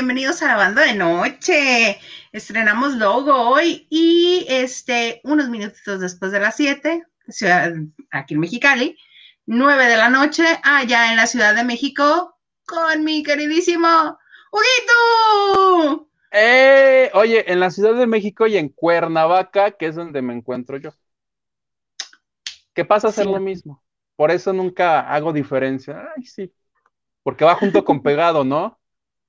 bienvenidos a la banda de noche. Estrenamos logo hoy y este, unos minutitos después de las 7, ciudad, aquí en Mexicali, 9 de la noche, allá en la Ciudad de México, con mi queridísimo Huguito. ¡Eh! Oye, en la Ciudad de México y en Cuernavaca, que es donde me encuentro yo. ¿Qué pasa a hacer lo mismo? Por eso nunca hago diferencia. Ay, sí. Porque va junto con pegado, ¿no?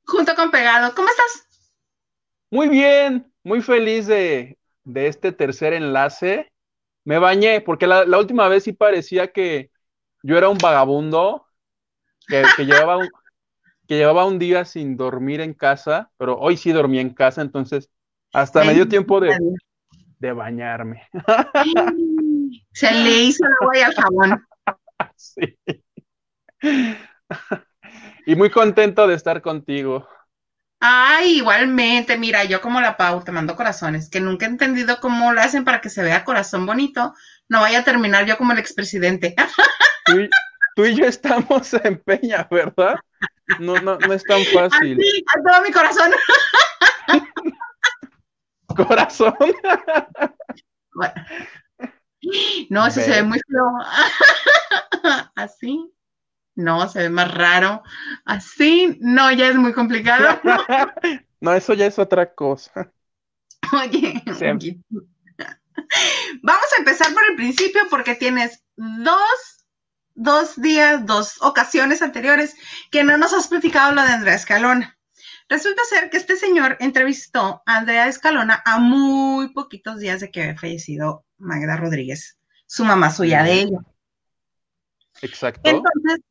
Junto con pegado. ¿Cómo estás? Muy bien, muy feliz de, este tercer enlace. Me bañé, porque la, última vez sí parecía que yo era un vagabundo, que, llevaba un, que llevaba un día sin dormir en casa, pero hoy sí dormí en casa, entonces hasta me dio tiempo de, de bañarme. Se le hizo la huella al jabón. Sí. Y muy contento de estar contigo. Ay, igualmente, mira, yo como la Pau te mando corazones, que nunca he entendido cómo lo hacen para que se vea corazón bonito. No vaya a terminar yo como el expresidente. Tú y, yo estamos en peña, ¿verdad? No, no, no es tan fácil. Sí, todo mi corazón. Corazón. Bueno. No, eso se ve muy feo. Así. No, se ve más raro. Así, no, ya es muy complicado. no, eso ya es otra cosa. Oye, vamos a empezar por el principio porque tienes dos, dos días, dos ocasiones anteriores que no nos has platicado lo de Andrea Escalona. Resulta ser que este señor entrevistó a Andrea Escalona a muy poquitos días de que había fallecido Magda Rodríguez, su mamá suya de ella. Exacto. Entonces,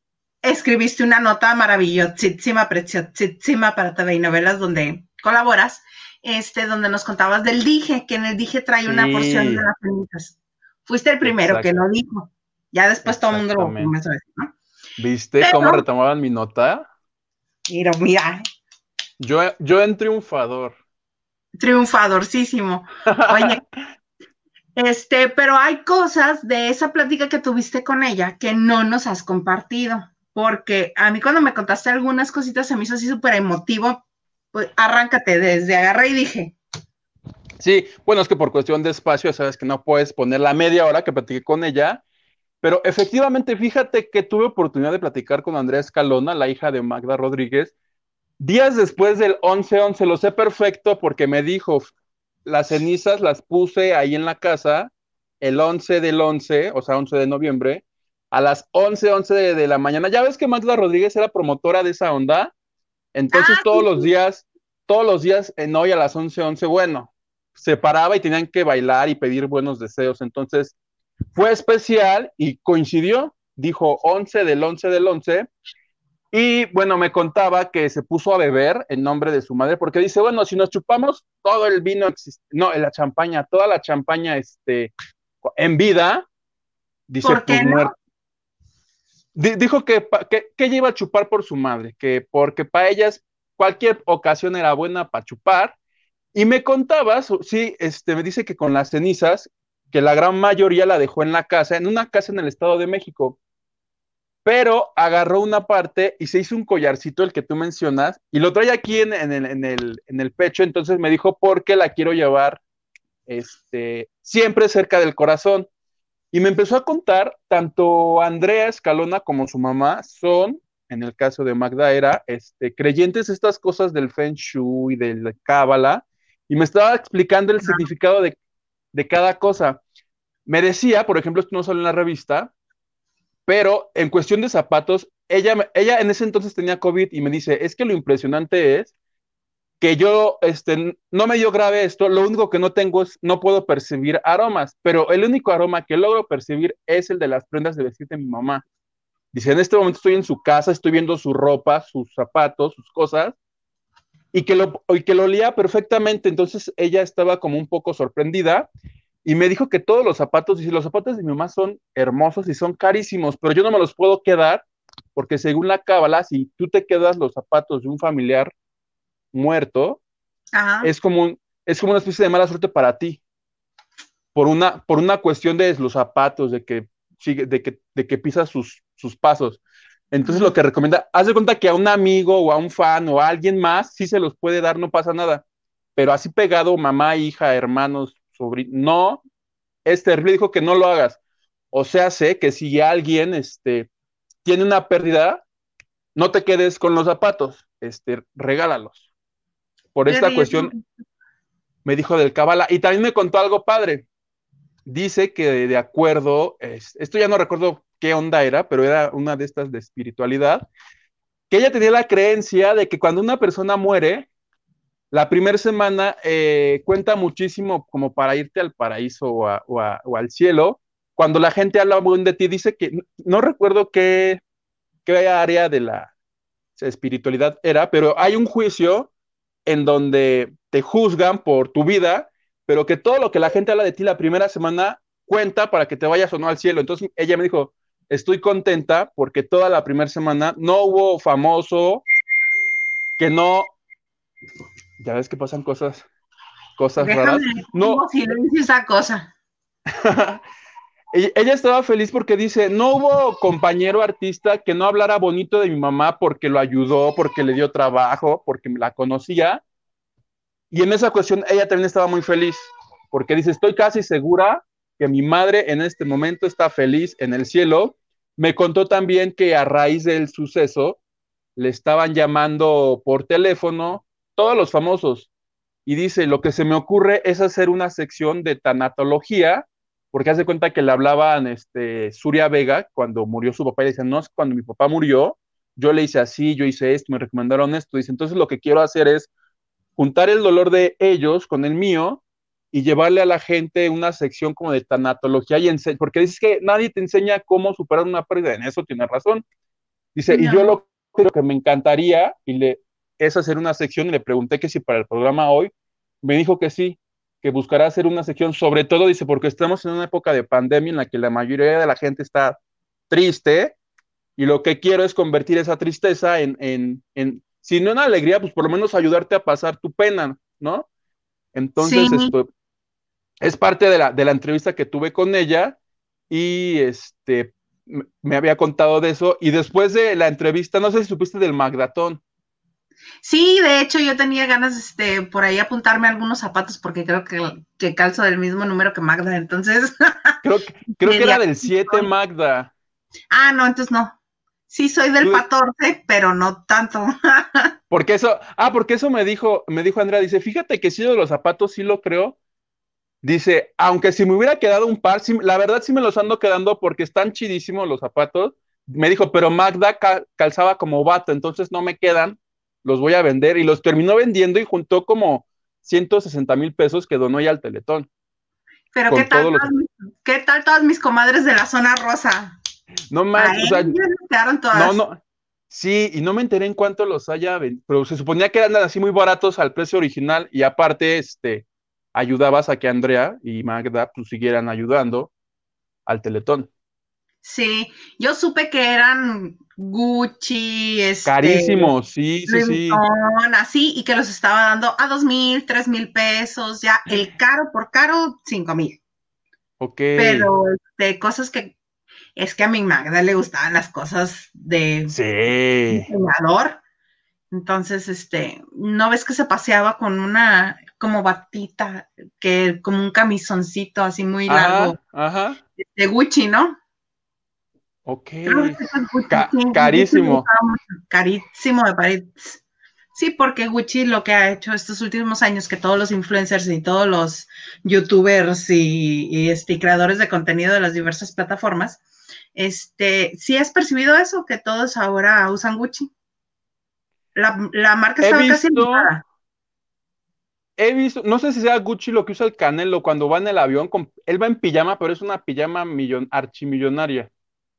escribiste una nota maravillosísima, preciosísima para TV y novelas donde colaboras, este, donde nos contabas del dije, que en el dije trae una porción de las cenizas. Fuiste el primero que lo dijo. Ya después todo el mundo lo comenzó a decir, ¿no? ¿Viste cómo retomaban mi nota? Mira, mira. Yo, yo en triunfador. Triunfadorcísimo. Oye, este, pero hay cosas de esa plática que tuviste con ella que no nos has compartido porque a mí cuando me contaste algunas cositas se me hizo así súper emotivo. Pues arráncate desde agarré y dije. Sí, bueno, es que por cuestión de espacio, sabes que no puedes poner la media hora que platiqué con ella, pero efectivamente, fíjate que tuve oportunidad de platicar con Andrea Escalona, la hija de Magda Rodríguez, días después del 11-11, lo sé perfecto porque me dijo, las cenizas las puse ahí en la casa el 11 del 11, o sea, 11 de noviembre, a las 11, 11 de, la mañana. Ya ves que Magda Rodríguez era promotora de esa onda. Entonces ah, todos los días, todos los días en hoy a las 11, 11, bueno, se paraba y tenían que bailar y pedir buenos deseos. Entonces fue especial y coincidió, dijo 11 del 11 del 11. Y bueno, me contaba que se puso a beber en nombre de su madre, porque dice, bueno, si nos chupamos todo el vino, no, la champaña, toda la champaña este, en vida, dice, pues muerto dijo que, que, ella iba a chupar por su madre, que porque para ellas cualquier ocasión era buena para chupar. Y me contabas, sí, este, me dice que con las cenizas, que la gran mayoría la dejó en la casa, en una casa en el Estado de México, pero agarró una parte y se hizo un collarcito, el que tú mencionas, y lo trae aquí en, el, en, el, en el, pecho, entonces me dijo, porque la quiero llevar este, siempre cerca del corazón. Y me empezó a contar, tanto Andrea Escalona como su mamá son, en el caso de Magda, era este, creyentes estas cosas del Feng Shui, del Cábala, y me estaba explicando el significado de, cada cosa. Me decía, por ejemplo, esto no sale en la revista, pero en cuestión de zapatos, ella, ella en ese entonces tenía COVID y me dice, es que lo impresionante es que yo, este, no me dio grave esto, lo único que no tengo es, no puedo percibir aromas, pero el único aroma que logro percibir es el de las prendas de vestir de mi mamá. Dice, en este momento estoy en su casa, estoy viendo su ropa, sus zapatos, sus cosas, y que lo, y que lo olía perfectamente, entonces ella estaba como un poco sorprendida, y me dijo que todos los zapatos, dice, los zapatos de mi mamá son hermosos y son carísimos, pero yo no me los puedo quedar, porque según la cábala, si tú te quedas los zapatos de un familiar muerto, es como, es como una especie de mala suerte para ti. Por una, por una cuestión de los zapatos, de que, de que, de que pisas sus, sus pasos. Entonces lo que recomienda, haz de cuenta que a un amigo o a un fan o a alguien más sí se los puede dar, no pasa nada. Pero así pegado, mamá, hija, hermanos, sobrino, no, es terrible, dijo que no lo hagas. O sea, sé que si alguien este, tiene una pérdida, no te quedes con los zapatos, este, regálalos. Por esta cuestión, me dijo del Kabbalah. Y también me contó algo padre. Dice que de, acuerdo, esto ya no recuerdo qué onda era, pero era una de estas de espiritualidad, que ella tenía la creencia de que cuando una persona muere, la primera semana eh, cuenta muchísimo como para irte al paraíso o, al cielo. Cuando la gente habla bien de ti, dice que no recuerdo qué, qué área de la espiritualidad era, pero hay un juicio en donde te juzgan por tu vida, pero que todo lo que la gente habla de ti la primera semana cuenta para que te vayas o no al cielo. Entonces ella me dijo, estoy contenta porque toda la primera semana no hubo famoso que no... Ya ves que pasan cosas, cosas raras. No. Silencio esa cosa. ella estaba feliz porque dice, no hubo compañero artista que no hablara bonito de mi mamá porque lo ayudó, porque le dio trabajo, porque la conocía. Y en esa cuestión ella también estaba muy feliz, porque dice, estoy casi segura que mi madre en este momento está feliz en el cielo. Me contó también que a raíz del suceso le estaban llamando por teléfono todos los famosos. Y dice, lo que se me ocurre es hacer una sección de tanatología porque hace cuenta que le hablaban este, Suria Vega cuando murió su papá y le decían, no, es cuando mi papá murió, yo le hice así, yo hice esto, me recomendaron esto. Dice, entonces lo que quiero hacer es juntar el dolor de ellos con el mío y llevarle a la gente una sección como de tanatología y porque dices que nadie te enseña cómo superar una pérdida, en eso tiene razón. Dice, y yo lo que me encantaría y le es hacer una sección y le pregunté que si para el programa hoy, me dijo que sí, que buscará hacer una sección, sobre todo, dice, porque estamos en una época de pandemia en la que la mayoría de la gente está triste y lo que quiero es convertir esa tristeza en, en, en si no en alegría, pues por lo menos ayudarte a pasar tu pena, ¿no? Entonces, esto es parte de la, de la entrevista que tuve con ella y este me había contado de eso y después de la entrevista, no sé si supiste del Magdatón. Sí, de hecho yo tenía ganas este, por ahí apuntarme algunos zapatos porque creo que, que calzo del mismo número que Magda, entonces. Creo, creo que era del 7 Magda. Ah, no, entonces no. Sí, soy del 14, pero no tanto. porque eso, ah, porque eso me dijo, me dijo Andrea, dice, fíjate que si de los zapatos sí lo creo. Dice, aunque si me hubiera quedado un par, la verdad sí me los ando quedando porque están chidísimos los zapatos. Me dijo, pero Magda calzaba como vato, entonces no me quedan los voy a vender y los terminó vendiendo y juntó como 160 mil pesos que donó ya al Teletón. Pero ¿qué tal, ¿qué tal todas mis comadres de la zona rosa? No más, o sea, no, no, sí, y no me enteré en cuánto los haya vendido, pero se suponía que eran así muy baratos al precio original y aparte, este, ayudabas a que Andrea y Magda pues siguieran ayudando al Teletón. Sí, yo supe que eran Gucci, este, carísimos, sí, sí, sí. Así, y que los estaba dando a dos mil, tres mil pesos, ya el caro por caro, cinco mil. Ok. Pero de este, cosas que es que a mi Magda le gustaban las cosas de sí. Entonces, este, ¿no ves que se paseaba con una como batita, que como un camisoncito así muy largo? Ajá. De Gucci, ¿no? Ok. carísimo. Carísimo de París. Sí, porque Gucci lo que ha hecho estos últimos años, que todos los influencers y todos los youtubers y, este, creadores de contenido de las diversas plataformas, este, sí has percibido eso, que todos ahora usan Gucci. La, marca está casi He visto, no sé si sea Gucci lo que usa el Canelo cuando va en el avión, él va en pijama, pero es una pijama millon, archimillonaria.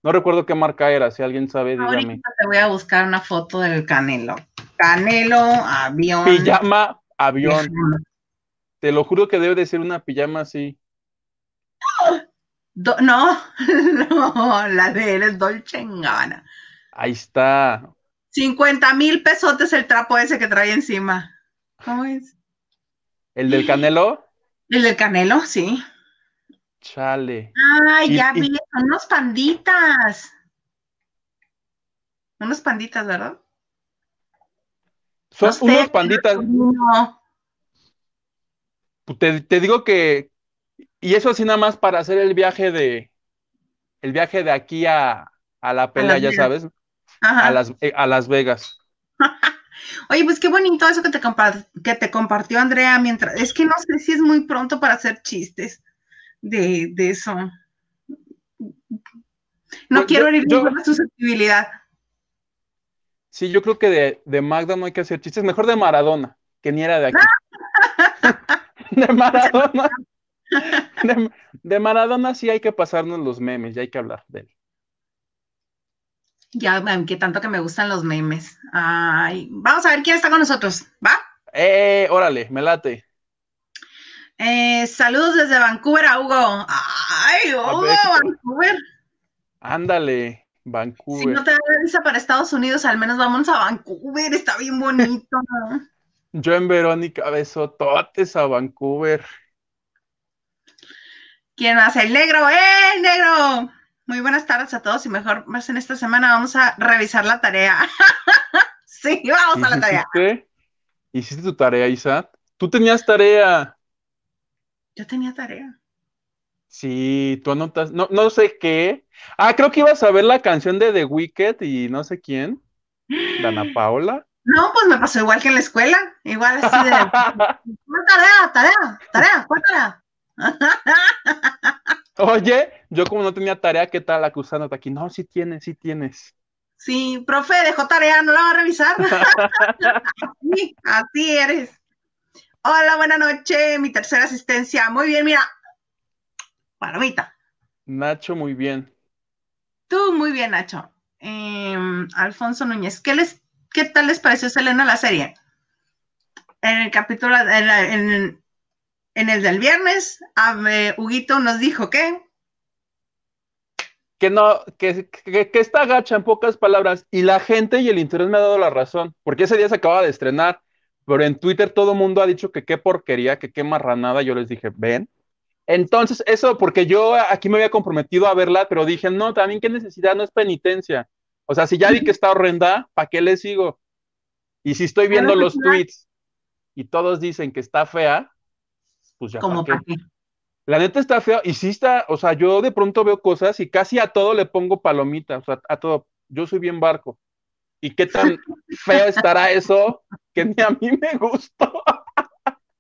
No recuerdo qué marca era, si alguien sabe, dígame. Ahorita te voy a buscar una foto del Canelo. Canelo, avión. Pijama, avión. Te lo juro que debe de ser una pijama así. no, no, la de él es Dolce Gabbana. Ahí está. 50 mil pesotes el trapo ese que trae encima. ¿Cómo es? ¿El del Canelo? El del Canelo, sí. Chale. Ay, ya vi, son unos panditas. Unos panditas, ¿verdad? Son unos panditas. Pues te, digo que, y eso así nada más para hacer el viaje de, el viaje de aquí a, la pelea, ya sabes, a las, eh, a las Vegas. Oye, pues qué bonito eso que te, que te compartió Andrea mientras, es que no sé si es muy pronto para hacer chistes de, eso. No quiero herir la susceptibilidad. Sí, yo creo que de, de, Magda no hay que hacer chistes, mejor de Maradona, que ni era de aquí. de Maradona. De, Maradona sí hay que pasarnos los memes, ya hay que hablar de él. Ya, que tanto que me gustan los memes. Ay, vamos a ver quién está con nosotros, ¿va? Eh, órale, me late. Eh, saludos desde Vancouver a Hugo. Ay, Hugo, Vancouver. Ándale, Vancouver. Si no te da visa para Estados Unidos, al menos vamos a Vancouver, está bien bonito. Yo en Verónica besototes a Vancouver. ¿Quién más? El negro, ¡eh, negro! Muy buenas tardes a todos y mejor más en esta semana vamos a revisar la tarea. sí, vamos a la tarea. ¿Hiciste? ¿Hiciste tu tarea, Isa? Tú tenías tarea. Yo tenía tarea. Sí, tú anotas, no, no sé qué. Ah, creo que ibas a ver la canción de The Wicked y no sé quién. Dana Paola. No, pues me pasó igual que en la escuela. Igual así de. tarea, tarea, tarea, ¿cuál tarea? Oye, yo como no tenía tarea, ¿qué tal acusándote aquí? No, sí tienes, sí tienes. Sí, profe, dejó tarea, no la va a revisar. así, así eres. Hola, buena noche, mi tercera asistencia. Muy bien, mira. Palomita. Nacho, muy bien. Tú, muy bien, Nacho. Em, Alfonso Núñez, ¿qué, les, ¿qué tal les pareció Selena la serie? En el capítulo, en, en el del viernes, Huguito nos dijo que... Que no, que, que, está gacha en pocas palabras. Y la gente y el interés me ha dado la razón, porque ese día se acaba de estrenar, pero en Twitter todo el mundo ha dicho que qué porquería, que qué marranada. Yo les dije, ven. Entonces, eso, porque yo aquí me había comprometido a verla, pero dije, no, también qué necesidad, no es penitencia. O sea, si ya vi que está horrenda, ¿para qué le sigo? Y si estoy viendo los tweets y todos dicen que está fea, pues ya. Como para La neta está fea, y sí está, o sea, yo de pronto veo cosas y casi a todo le pongo palomita, o sea, a todo. Yo soy bien barco. ¿Y qué tan feo estará eso que ni a mí me gustó?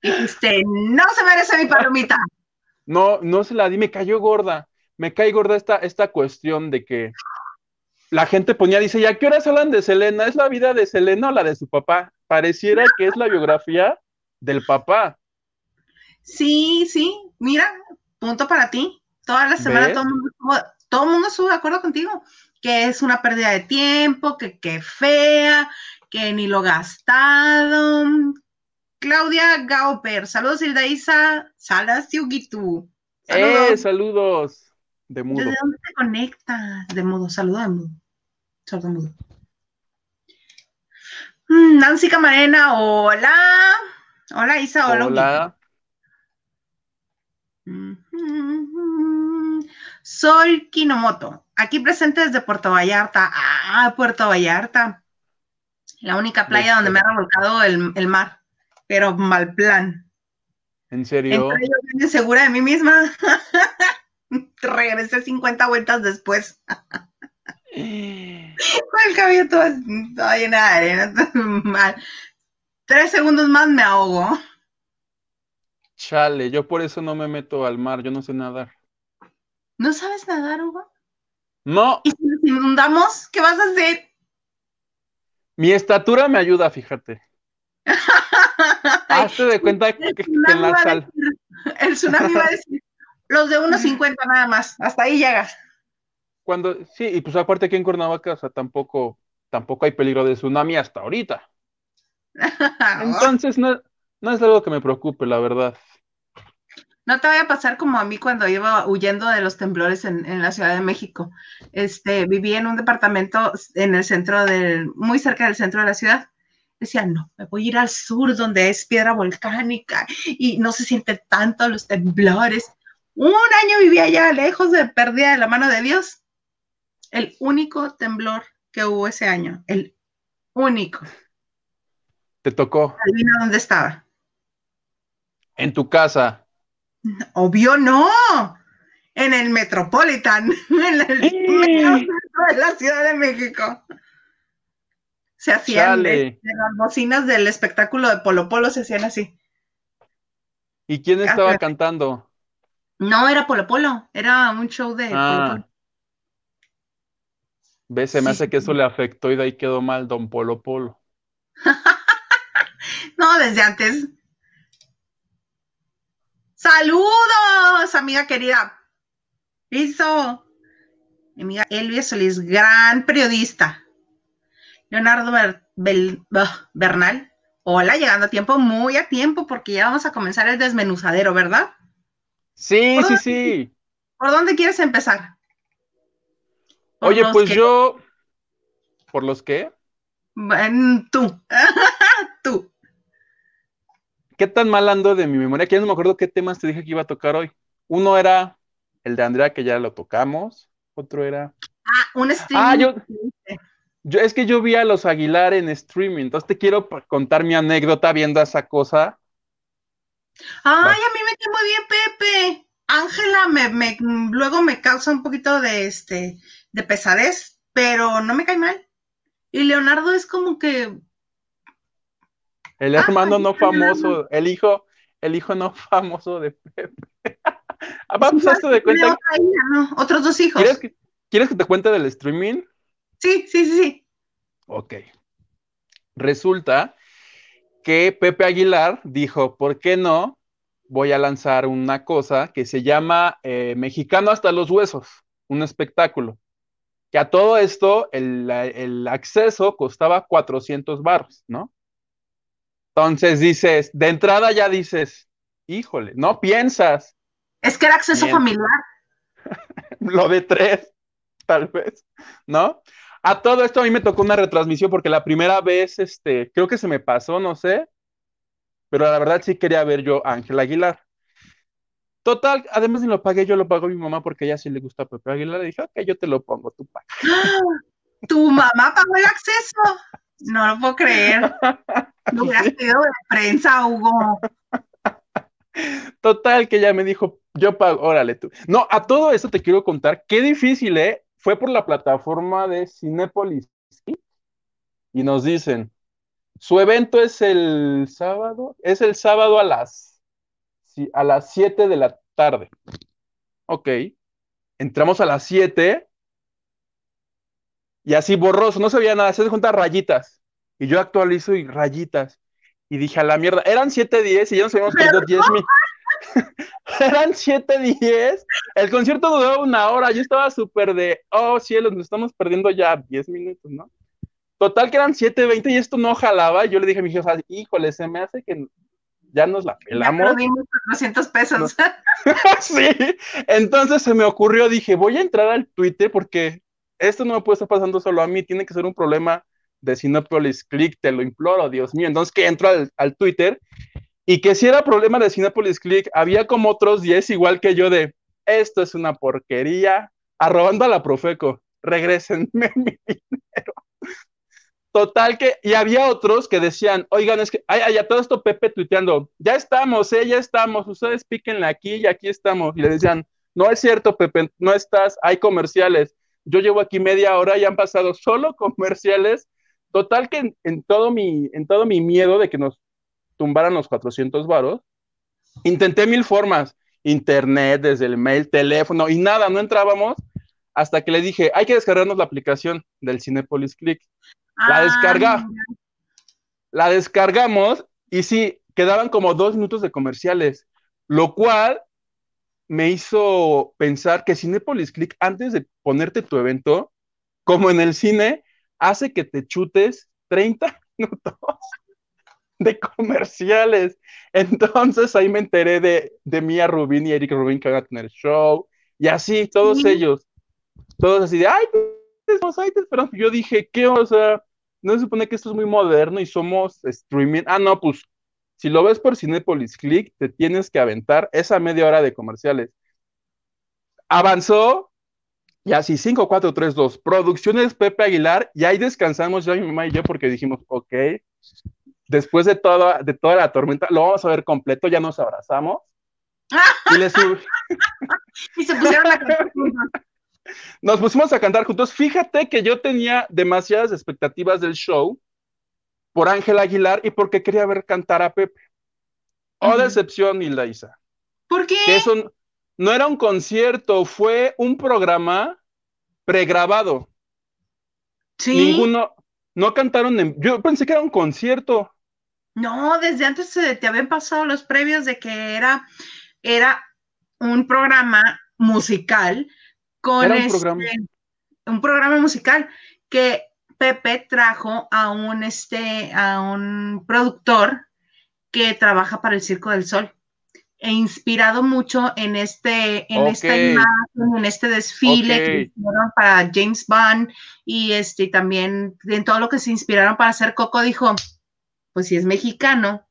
Dijiste, no se merece mi palomita. No, no se la di, me cayó gorda. Me cae gorda esta, esta cuestión de que la gente ponía, dice, ¿ya qué horas hablan de Selena? ¿Es la vida de Selena o la de su papá? Pareciera que es la biografía del papá. Sí, sí, mira, punto para ti. Toda la semana todo el, mundo, todo mundo estuvo de acuerdo contigo, que es una pérdida de tiempo, que qué fea, que ni lo gastado. Claudia Gauper, saludos Hilda Isa, Salas Yugitu. Saludos. Eh, saludos. De mudo. ¿Desde dónde te conectas? De mudo, saludos de mudo. Sordo mudo. Mm, Nancy Camarena, hola. Hola Isa, hola. Hola. Sol Kinomoto, aquí presente desde Puerto Vallarta. Ah, Puerto Vallarta. La única playa donde me ha revolcado el, mar, pero mal plan. ¿En serio? Entré segura de mí misma. Regresé 50 vueltas después. el cabello todo, todo lleno de arena. Mal. Tres segundos más me ahogo. Chale, yo por eso no me meto al mar, yo no sé nadar. ¿No sabes nadar, Hugo? No. ¿Y si nos inundamos? ¿Qué vas a hacer? Mi estatura me ayuda, fíjate. Hazte de cuenta que, en la sal. el tsunami va a decir, los de 1.50 nada más, hasta ahí llegas. Cuando, sí, y pues aparte aquí en Cuernavaca, o sea, tampoco, tampoco hay peligro de tsunami hasta ahorita. Entonces, no, no es algo que me preocupe, la verdad. No te vaya a pasar como a mí cuando iba huyendo de los temblores en, la Ciudad de México. Este, viví en un departamento en el centro del, muy cerca del centro de la ciudad. Decía, no, me voy a ir al sur donde es piedra volcánica y no se siente tanto los temblores. Un año viví allá, lejos de pérdida de la mano de Dios. El único temblor que hubo ese año, el único. Te tocó. Adivina dónde estaba. En tu casa. Obvio no. En el Metropolitan, en el de la Ciudad de México. Se hacían de, las bocinas del espectáculo de Polo Polo, se hacían así. ¿Y quién estaba cantando? No, era Polo Polo, era un show de ah. Polo. ¿Ves? Se me hace que eso le afectó y de ahí quedó mal Don Polo Polo. no, desde antes. Saludos, amiga querida. Hizo mi amiga Elvia Solís, gran periodista. Leonardo Bernal. Hola, llegando a tiempo, muy a tiempo, porque ya vamos a comenzar el desmenuzadero, ¿verdad? Sí, sí, sí. ¿Por dónde quieres empezar? Oye, pues yo. ¿Por los qué? tú. tú. ¿Qué tan mal ando de mi memoria? Que ya no me acuerdo qué temas te dije que iba a tocar hoy. Uno era el de Andrea, que ya lo tocamos. Otro era. Ah, un streaming. Ah, yo, yo, es que yo vi a los Aguilar en streaming, entonces te quiero contar mi anécdota viendo esa cosa. Ay, a mí me quedó muy bien, Pepe. Ángela me, luego me causa un poquito de este de pesadez, pero no me cae mal. Y Leonardo es como que el ah, hermano no famoso, el hijo, el hijo no famoso de Pepe. Vamos a esto de cuenta. otros dos hijos. ¿Quieres que, te cuente del streaming? Sí, sí, sí, sí. Ok. Resulta que Pepe Aguilar dijo, ¿por qué no? Voy a lanzar una cosa que se llama eh, Mexicano hasta los huesos, un espectáculo. Que a todo esto el, el acceso costaba 400 barros, ¿no? Entonces dices, de entrada ya dices, híjole, no piensas, es que era acceso familiar. Lo de tres, tal vez, ¿no? A todo esto a mí me tocó una retransmisión porque la primera vez, este, creo que se me pasó, no sé, pero la verdad sí quería ver yo a Ángel Aguilar. Total, además ni lo pagué, yo lo pago a mi mamá porque a ella sí le gusta a Pepe Aguilar. Le dije, ok, yo te lo pongo, tú pagas. ¿Tu mamá pagó el acceso? No lo puedo creer. No hubieras pedido de prensa, Hugo. Total, que ella me dijo, yo pago, órale tú. No, a todo eso te quiero contar, qué difícil, ¿eh? Fue por la plataforma de Cinepolis. Y nos dicen, su evento es el sábado, es el sábado a las, a las 7 de la tarde. Ok, entramos a las 7 y así borroso, no se veía nada, se juntan rayitas. Y yo actualizo y rayitas. Y dije, a la mierda, eran 7.10 y ya nos habíamos perdido 10 mil. eran 7.10. El concierto duró una hora. Yo estaba súper de, oh cielos, nos estamos perdiendo ya 10 minutos, ¿no? Total que eran 7.20 y esto no jalaba. Yo le dije a mi jefa, híjole, se me hace que ya nos la pelamos. Ya perdimos 400 pesos. sí, entonces se me ocurrió, dije, voy a entrar al Twitter porque esto no me puede estar pasando solo a mí, tiene que ser un problema de Cinepolis Click, te lo imploro, Dios mío. Entonces que entro al, Twitter y que si era problema de Cinepolis Click, había como otros 10 igual que yo de, esto es una porquería, arrobando a la Profeco, regresenme mi dinero. Total que, y había otros que decían, oigan, es que, ay, ay, todo esto Pepe tuiteando, ya estamos, eh, ya estamos, ustedes píquenle aquí y aquí estamos. Y le decían, no es cierto, Pepe, no estás, hay comerciales. Yo llevo aquí media hora y han pasado solo comerciales Total que en, todo mi, en todo mi miedo de que nos tumbaran los 400 varos, intenté mil formas, internet, desde el mail, teléfono, y nada, no entrábamos hasta que le dije, hay que descargarnos la aplicación del Cinepolis Click. La ah, descarga, la descargamos y sí, quedaban como dos minutos de comerciales, lo cual me hizo pensar que Cinepolis Click, antes de ponerte tu evento, como en el cine, hace que te chutes 30 minutos de comerciales. Entonces ahí me enteré de, de Mia Rubin y Eric Rubin que van a tener show, y así, todos ellos, todos así de, ay, pues, ahí te esperamos. Yo dije, ¿qué? O sea, no se supone que esto es muy moderno y somos streaming. Ah, no, pues, si lo ves por Cinepolis Click, te tienes que aventar esa media hora de comerciales. Avanzó, Y así, 5, 4, 3, 2. Producciones Pepe Aguilar. Y ahí descansamos ya mi mamá y yo porque dijimos, ok, después de toda, de toda la tormenta, lo vamos a ver completo, ya nos abrazamos. y, le y se pusieron a cantar Nos pusimos a cantar juntos. Fíjate que yo tenía demasiadas expectativas del show por Ángel Aguilar y porque quería ver cantar a Pepe. Oh, decepción, Isa. ¿Por qué? Que eso no era un concierto, fue un programa pregrabado. Sí. Ninguno, no cantaron en, yo pensé que era un concierto. No, desde antes te habían pasado los previos de que era, era un programa musical con Era un este- programa. un programa musical que Pepe trajo a un este a un productor que trabaja para el Circo del Sol e inspirado mucho en este en esta imagen, en este desfile que hicieron para James Bond y este también en todo lo que se inspiraron para hacer Coco dijo pues si es mexicano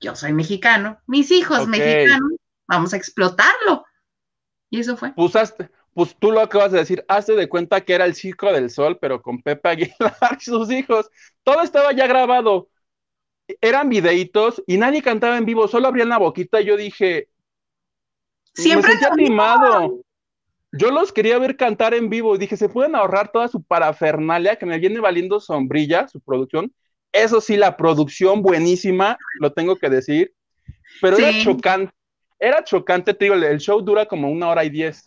yo soy mexicano mis hijos Ok. mexicanos vamos a explotarlo y eso fue hazte- pues tú lo acabas de decir, hazte de cuenta que era el Circo del Sol, pero con Pepe Aguilar y sus hijos. Todo estaba ya grabado. Eran videitos y nadie cantaba en vivo, solo abrían la boquita y yo dije, siempre me animado. Yo los quería ver cantar en vivo y dije, se pueden ahorrar toda su parafernalia que me viene valiendo sombrilla, su producción. Eso sí, la producción buenísima, lo tengo que decir, pero era chocante. Era chocante, te digo, el show dura como una hora y diez,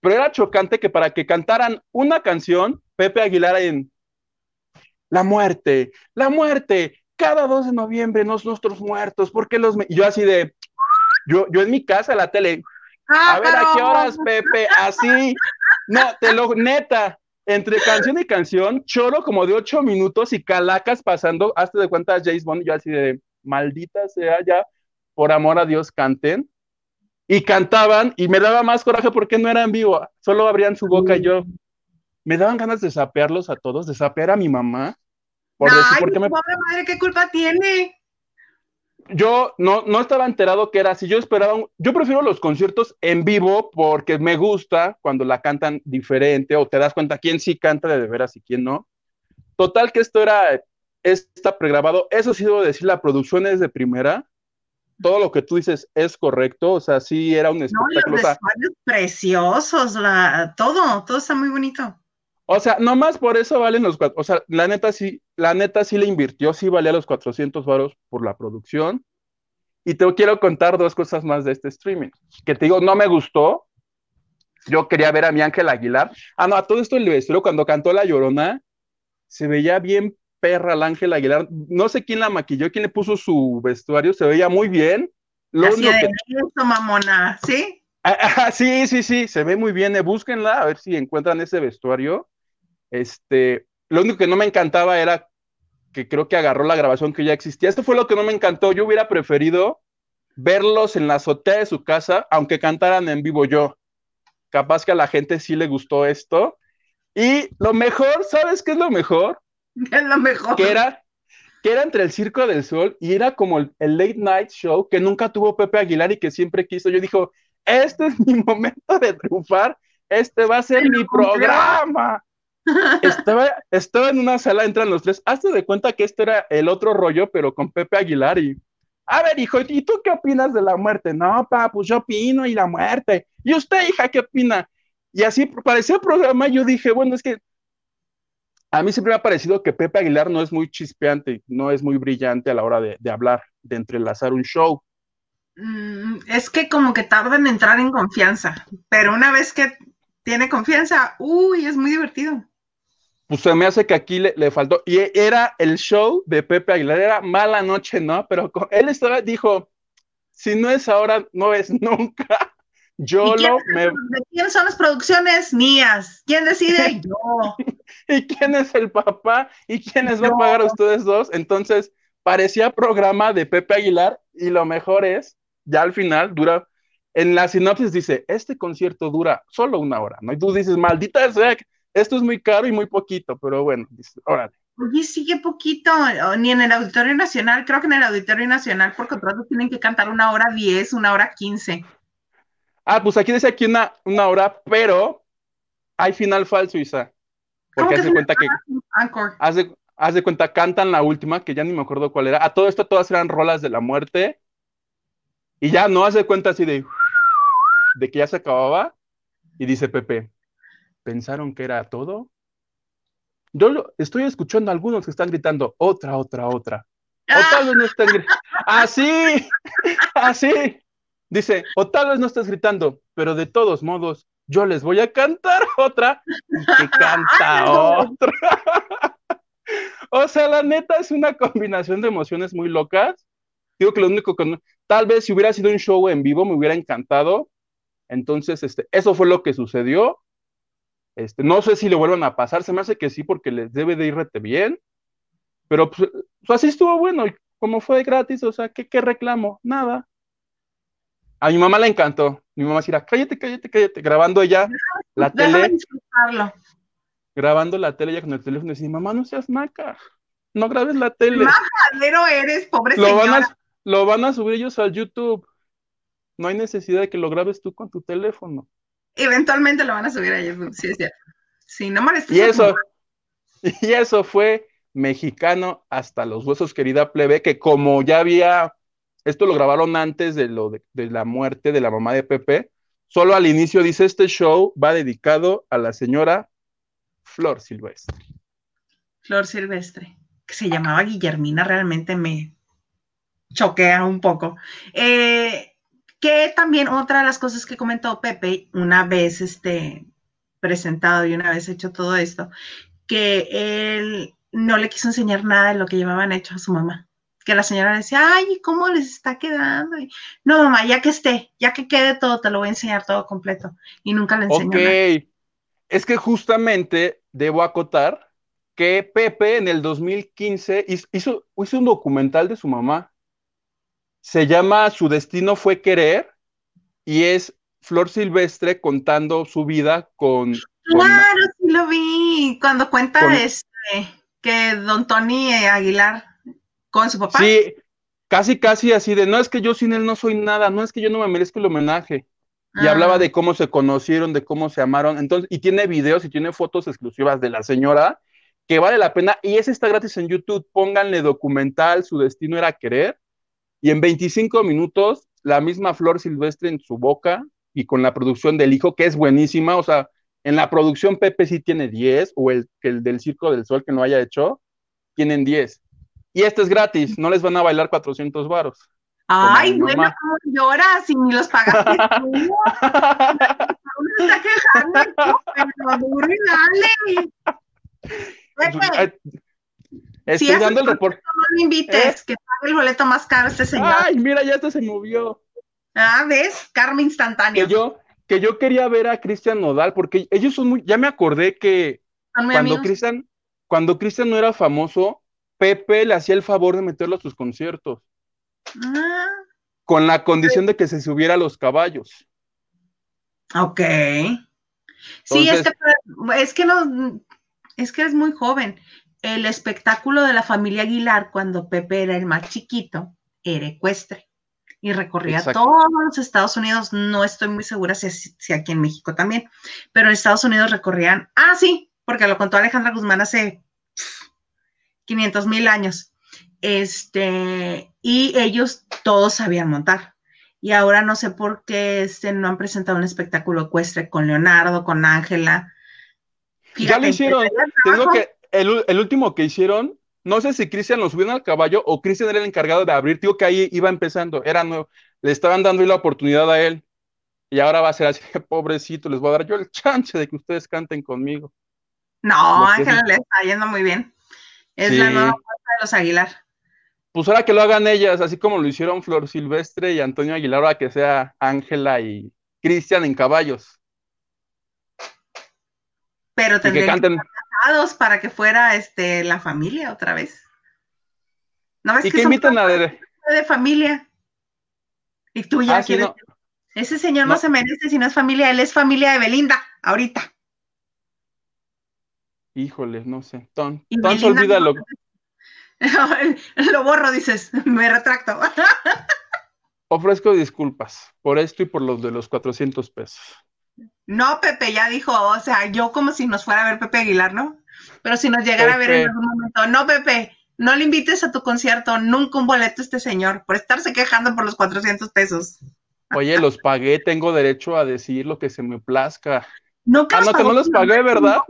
pero era chocante que para que cantaran una canción, Pepe Aguilar en La muerte, la muerte, cada 2 de noviembre nos nuestros muertos, porque los... me-?" Y yo así de, yo, yo en mi casa, la tele, Ah, a ver, ¿a qué horas, Pepe? Así. No, te lo, neta, entre canción y canción, choro como de ocho minutos y calacas pasando, hasta de cuenta James Bond, yo así de, maldita sea ya, por amor a Dios, canten. Y cantaban, y me daba más coraje porque no era en vivo, solo abrían su boca y yo. Me daban ganas de sapearlos a todos, de sapear a mi mamá. Por decir, Ay, ¿por qué me pobre madre, ¿qué culpa tiene? yo no, no estaba enterado que era así. Yo esperaba, un- yo prefiero los conciertos en vivo porque me gusta cuando la cantan diferente o te das cuenta quién sí canta de, veras y quién no. Total que esto era, está pregrabado. Eso sí debo decir, la producción es de primera. Todo lo que tú dices es correcto. O sea, sí era un No, los espectáculo. o sea, vestuarios preciosos, la, todo, todo está muy bonito. O sea, nomás por eso valen los cuatro. O sea, la neta sí, la neta sí le invirtió, sí valía los 400 varos por la producción. Y te quiero contar dos cosas más de este streaming. Que te digo, no me gustó. Yo quería ver a mi Ángel Aguilar. Ah, no, a todo esto el vestuario, cuando cantó La Llorona, se veía bien perra el Ángel Aguilar. No sé quién la maquilló, quién le puso su vestuario, se veía muy bien. Lo Así único de que eso, mamona, ¿sí? Ah, ah, sí, sí, sí, se ve muy bien. eh, búsquenla a ver si encuentran ese vestuario. Este, lo único que no me encantaba era que creo que agarró la grabación que ya existía. Esto fue lo que no me encantó. Yo hubiera preferido verlos en la azotea de su casa, aunque cantaran en vivo yo. Capaz que a la gente sí le gustó esto. Y lo mejor, ¿sabes qué es lo mejor? Es lo mejor. Que era, que era entre el Circo del Sol y era como el, el late night show que nunca tuvo Pepe Aguilar y que siempre quiso. Yo dijo, este es mi momento de triunfar, este va a ser mi programa. Estaba, estaba en una sala, entran los tres, hazte de cuenta que este era el otro rollo, pero con Pepe Aguilar y, a ver, hijo, ¿y tú qué opinas de la muerte? No, pa, pues yo opino y la muerte. ¿Y usted, hija, qué opina? Y así parecía el programa, yo dije, bueno, es que a mí siempre me ha parecido que Pepe Aguilar no es muy chispeante, no es muy brillante a la hora de, de hablar, de entrelazar un show. Mm, Es que como que tarda en entrar en confianza, pero una vez que tiene confianza, uy, es muy divertido. Pues se me hace que aquí le, le faltó. Y era el show de Pepe Aguilar, era mala noche, ¿no? Pero con- él estaba, dijo, si no es ahora, no es nunca. Yo ¿Y quién, lo me... de quién son las producciones? Mías. ¿Quién decide? Yo. ¿Y quién es el papá? ¿Y quién les va a pagar a ustedes dos? Entonces, parecía programa de Pepe Aguilar y lo mejor es, ya al final dura, en la sinopsis dice, este concierto dura solo una hora, ¿no? Y tú dices, maldita sea, esto es muy caro y muy poquito, pero bueno, dices, órale. Oye, sigue poquito, ni en el Auditorio Nacional, creo que en el Auditorio Nacional por contrato tienen que cantar una hora diez, una hora quince. Ah, pues aquí dice aquí una, una hora, pero hay final falso, Isa. Porque haz de cuenta que. Haz de, haz de cuenta, cantan la última, que ya ni me acuerdo cuál era. A todo esto todas eran rolas de la muerte. Y ya no hace cuenta así de. de que ya se acababa. Y dice Pepe, ¿pensaron que era todo? Yo estoy escuchando a algunos que están gritando, otra, otra, otra. O tal vez no estén gritando. Así, así. Dice, o tal vez no estás gritando, pero de todos modos, yo les voy a cantar otra que canta otra. o sea, la neta es una combinación de emociones muy locas. Digo que lo único que tal vez si hubiera sido un show en vivo me hubiera encantado. Entonces, este, eso fue lo que sucedió. Este, no sé si le vuelvan a pasar, se me hace que sí porque les debe de irte bien. Pero pues, así estuvo bueno, y como fue gratis, o sea, ¿qué, qué reclamo? Nada. A mi mamá le encantó. Mi mamá decía, cállate, cállate, cállate, grabando ella la tele. Grabando la tele ya con el teléfono y decía, mamá, no seas maca, no grabes la tele. Majadero eres, pobre lo señora. Van a, lo van a subir ellos al YouTube. No hay necesidad de que lo grabes tú con tu teléfono. Eventualmente lo van a subir a YouTube, sí es cierto. Sí, no molestes. Y eso, y eso fue mexicano hasta los huesos, querida plebe, que como ya había esto lo grabaron antes de, lo de, la muerte de la mamá de Pepe. Solo al inicio dice, este show va dedicado a la señora Flor Silvestre. Flor Silvestre, que se llamaba Guillermina, realmente me choquea un poco. Eh, que también otra de las cosas que comentó Pepe, una vez este, presentado y una vez hecho todo esto, que él no le quiso enseñar nada de lo que llevaban hecho a su mamá que la señora decía, ay, ¿cómo les está quedando? no, mamá, ya que esté, ya que quede todo, te lo voy a enseñar todo completo. Y nunca le enseñó. Ok, es que justamente debo acotar que Pepe en el 2015 hizo, hizo un documental de su mamá. Se llama Su destino fue querer y es Flor Silvestre contando su vida con... Claro, sí lo vi, cuando cuenta este, que don Tony Aguilar con su papá. Sí, casi, casi así de, no es que yo sin él no soy nada, no es que yo no me merezco el homenaje. Y hablaba ah. de cómo se conocieron, de cómo se amaron. Entonces, y tiene videos y tiene fotos exclusivas de la señora que vale la pena. Y ese está gratis en YouTube. Pónganle documental, su destino era querer. Y en 25 minutos, la misma flor silvestre en su boca y con la producción del hijo, que es buenísima. O sea, en la producción Pepe sí tiene 10, o el, el del Circo del Sol que no haya hecho, tienen 10. Y este es gratis, no les van a bailar 400 varos. Ay, bueno, ¿cómo lloras y ni los pagaste tú? está quejando, pero dale. Estoy dando el reporte. No me invites, ¿Eh? que pague el boleto más caro este señor. Ay, mira, ya este se movió. Ah, ¿ves? Karma instantáneo. Que yo, que yo quería ver a Cristian Nodal, porque ellos son muy, ya me acordé que cuando Cristian, cuando Cristian no era famoso, Pepe le hacía el favor de meterlo a sus conciertos. Ah. Con la condición de que se subiera a los caballos. Ok. sí, es que, no, es que es muy joven. El espectáculo de la familia Aguilar, cuando Pepe era el más chiquito, era ecuestre y recorría todos los Estados Unidos. No estoy muy segura si, si, aquí en México también, pero en Estados Unidos recorrían. Ah, sí, porque lo contó Alejandra Guzmán hace 500 mil años. Este, y ellos todos sabían montar. Y ahora no sé por qué este, no han presentado un espectáculo ecuestre con Leonardo, con Ángela. Ya lo hicieron. que el, último que hicieron, no sé si Cristian lo subieron al caballo o Cristian era el encargado de abrir. Digo que ahí iba empezando, era nuevo. Le estaban dando la oportunidad a él. Y ahora va a ser así, pobrecito, les voy a dar yo el chance de que ustedes canten conmigo. No, Ángela le está yendo muy bien. Es la nueva puerta de los Aguilar. Pues ahora que lo hagan ellas, así como lo hicieron Flor Silvestre y Antonio Aguilar, ahora que sea Ángela y Cristian en caballos. Pero tendrían que, estar para que fuera este, la familia otra vez. ¿No ves ¿Y que, invitan a de... de familia? Y tú ya ah, quieres. Ese señor no. no se merece si no es familia, él es familia de Belinda, ahorita. Híjole, no sé. Ton, ton se olvida lo... lo borro, dices, me retracto. Ofrezco disculpas por esto y por los de los 400 pesos. No, Pepe ya dijo, o sea, yo como si nos fuera a ver Pepe Aguilar, ¿no? Pero si nos llegara a ver en algún momento, no, Pepe, no le invites a tu concierto, nunca un boleto a este señor, por estarse quejando por los 400 pesos. Oye, los pagué, tengo derecho a decir lo que se me plazca. No, ah, no, que no los pagué, ¿verdad?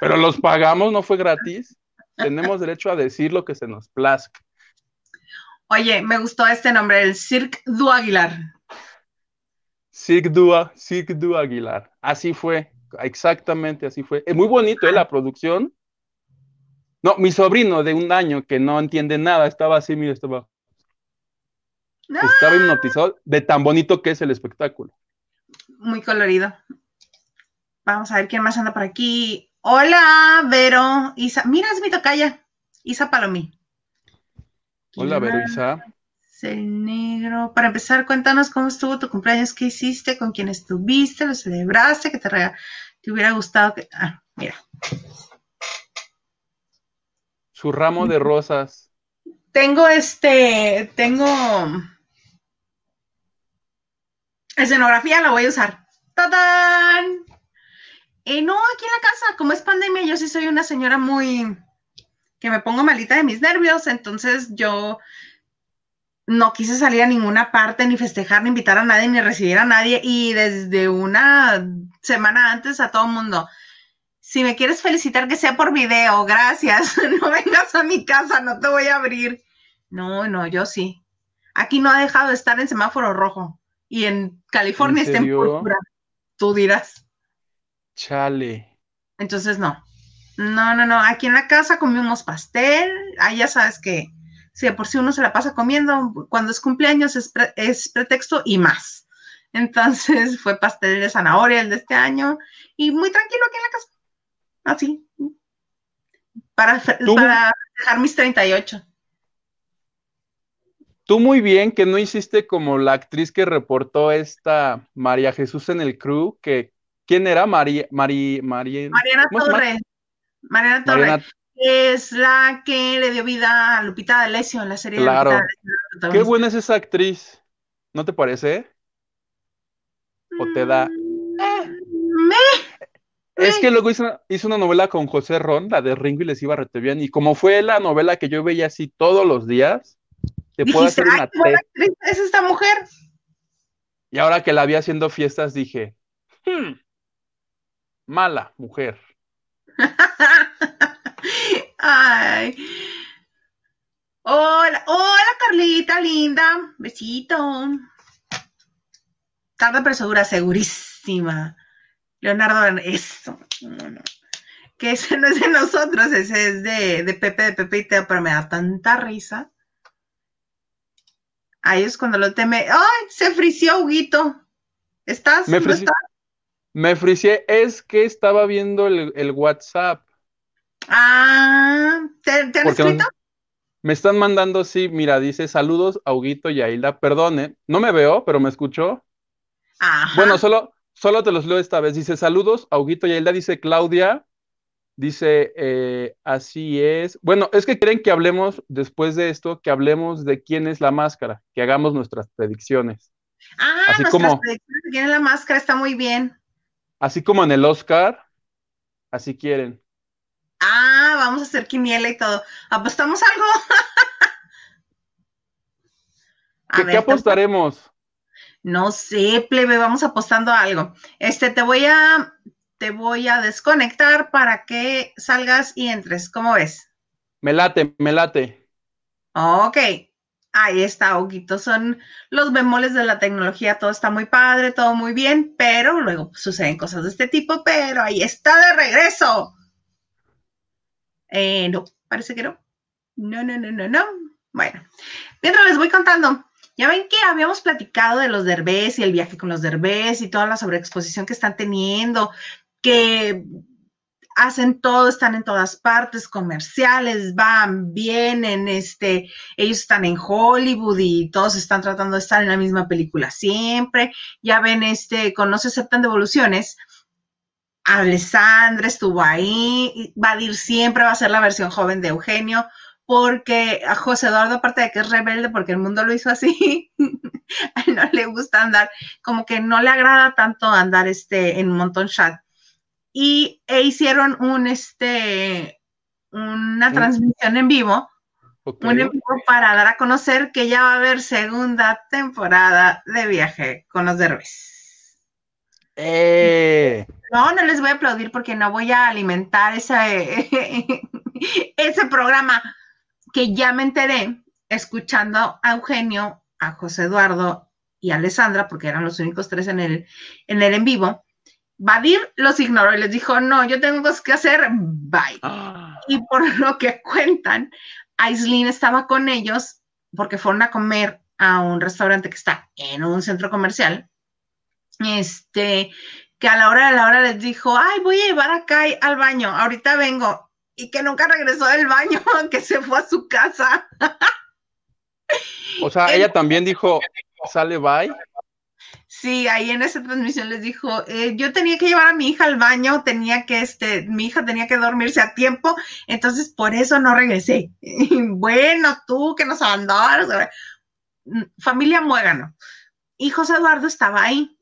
Pero los pagamos, no fue gratis. Tenemos derecho a decir lo que se nos plazca. Oye, me gustó este nombre, el Cirque du Aguilar. Cirque du Aguilar. Así fue, exactamente así fue. Es muy bonito, ¿eh? La producción. No, mi sobrino de un año que no entiende nada, estaba así, mira, estaba. Estaba hipnotizado de tan bonito que es el espectáculo. Muy colorido. Vamos a ver quién más anda por aquí. Hola, Vero. Isa. Mira, es mi tocaya. Isa Palomí. Hola, Vero Isa. El negro. Para empezar, cuéntanos cómo estuvo tu cumpleaños, qué hiciste, con quién estuviste, lo celebraste, que te, te hubiera gustado que. Ah, mira. Su ramo de rosas. Tengo este. Tengo. Escenografía la voy a usar. ¡Tatán! Eh, no, aquí en la casa, como es pandemia, yo sí soy una señora muy. que me pongo malita de mis nervios, entonces yo no quise salir a ninguna parte, ni festejar, ni invitar a nadie, ni recibir a nadie. Y desde una semana antes a todo el mundo, si me quieres felicitar, que sea por video, gracias. No vengas a mi casa, no te voy a abrir. No, no, yo sí. Aquí no ha dejado de estar en semáforo rojo. Y en California está en púrpura. Tú dirás. Chale. Entonces, no. No, no, no. Aquí en la casa comimos pastel. Ahí ya sabes que si por si uno se la pasa comiendo, cuando es cumpleaños es, pretexto y más. Entonces fue pastel de zanahoria el de este año y muy tranquilo aquí en la casa. Así. Para, para dejar mis 38. Tú muy bien que no hiciste como la actriz que reportó esta María Jesús en el crew, que ¿quién era? María, María, María Mariana Torres. Mariana Torres es la que le dio vida a Lupita D'Alessio en la serie claro. de Qué buena es esa actriz, ¿no te parece? ¿O te da...? Mm, es que luego hizo, una novela con José Ron, la de Ringo y les iba rete bien, y como fue la novela que yo veía así todos los días, te puedo hacer una es esta mujer? Y ahora que la vi haciendo fiestas dije, hmm, mala mujer. Ay. Hola, hola Carlita, linda. Besito. Tarde pero segura, segurísima. Leonardo, eso. Que ese no es de nosotros, ese es de, Pepe, de Pepe y Teo, pero me da tanta risa. Ahí es cuando lo teme. ¡Ay! Se frició, Huguito. ¿Estás? Me frició. Me fricié, es que estaba viendo el WhatsApp Ah, ¿te, han escrito? Me están mandando, sí, mira, dice saludos a Huguito y a Hilda. Perdone, no me veo, pero me escuchó. Bueno, solo, solo te los leo esta vez. Dice saludos a Huguito y a Hilda, dice Claudia. Dice, eh, así es. Bueno, es que quieren que hablemos después de esto, que hablemos de quién es la máscara, que hagamos nuestras predicciones. Ah, así nuestras como, predicciones de quién es la máscara está muy bien. Así como en el Oscar, así quieren. Ah, vamos a hacer quiniela y todo. ¿Apostamos algo? ¿Qué, apostaremos? No sé, plebe, vamos apostando algo. Este, te voy a, te voy a desconectar para que salgas y entres. ¿Cómo ves? Me late, me late. Ok. Ahí está, Oguito. Son los bemoles de la tecnología. Todo está muy padre, todo muy bien, pero luego suceden cosas de este tipo, pero ahí está de regreso. Eh, no, parece que no. No, no, no, no, no. Bueno, mientras les voy contando, ya ven que habíamos platicado de los derbés y el viaje con los derbés y toda la sobreexposición que están teniendo, que hacen todo, están en todas partes, comerciales, van, vienen, este, ellos están en Hollywood y todos están tratando de estar en la misma película siempre. Ya ven, este, con No se aceptan devoluciones, Alessandra estuvo ahí, va a ir siempre, va a ser la versión joven de Eugenio, porque a José Eduardo, aparte de que es rebelde, porque el mundo lo hizo así, a él no le gusta andar, como que no le agrada tanto andar este, en un montón chat. Y e hicieron un, este, una transmisión en vivo, un en vivo para dar a conocer que ya va a haber segunda temporada de viaje con los derbes. Eh. No, no les voy a aplaudir porque no voy a alimentar ese, ese programa que ya me enteré escuchando a Eugenio, a José Eduardo y a Alessandra, porque eran los únicos tres en el en, el en vivo. Badir los ignoró y les dijo, no, yo tengo cosas que hacer, bye. Ah. Y por lo que cuentan, Aislin estaba con ellos porque fueron a comer a un restaurante que está en un centro comercial. Este, que a la hora de la hora les dijo, ay, voy a llevar acá al baño, ahorita vengo, y que nunca regresó del baño, que se fue a su casa. O sea, ella también dijo, sale bye. Sí, ahí en esa transmisión les dijo, eh, yo tenía que llevar a mi hija al baño, tenía que, este, mi hija tenía que dormirse a tiempo, entonces por eso no regresé. bueno, tú que nos abandonas, familia muégano. Y José Eduardo estaba ahí.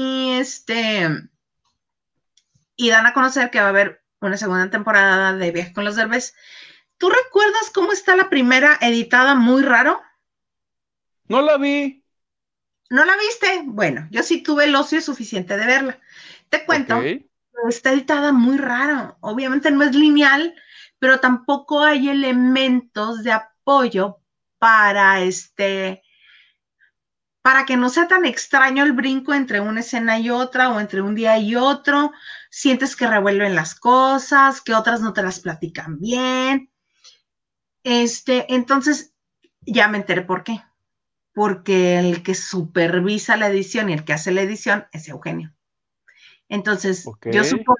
Y este, y dan a conocer que va a haber una segunda temporada de Viaje con los Derbes. ¿Tú recuerdas cómo está la primera editada muy raro? No la vi. ¿No la viste? Bueno, yo sí tuve el ocio suficiente de verla. Te cuento, está editada muy raro. Obviamente no es lineal, pero tampoco hay elementos de apoyo para este para que no sea tan extraño el brinco entre una escena y otra o entre un día y otro. Sientes que revuelven las cosas, que otras no te las platican bien. Este, entonces, ya me enteré por qué. Porque el que supervisa la edición y el que hace la edición es Eugenio. Entonces, yo supongo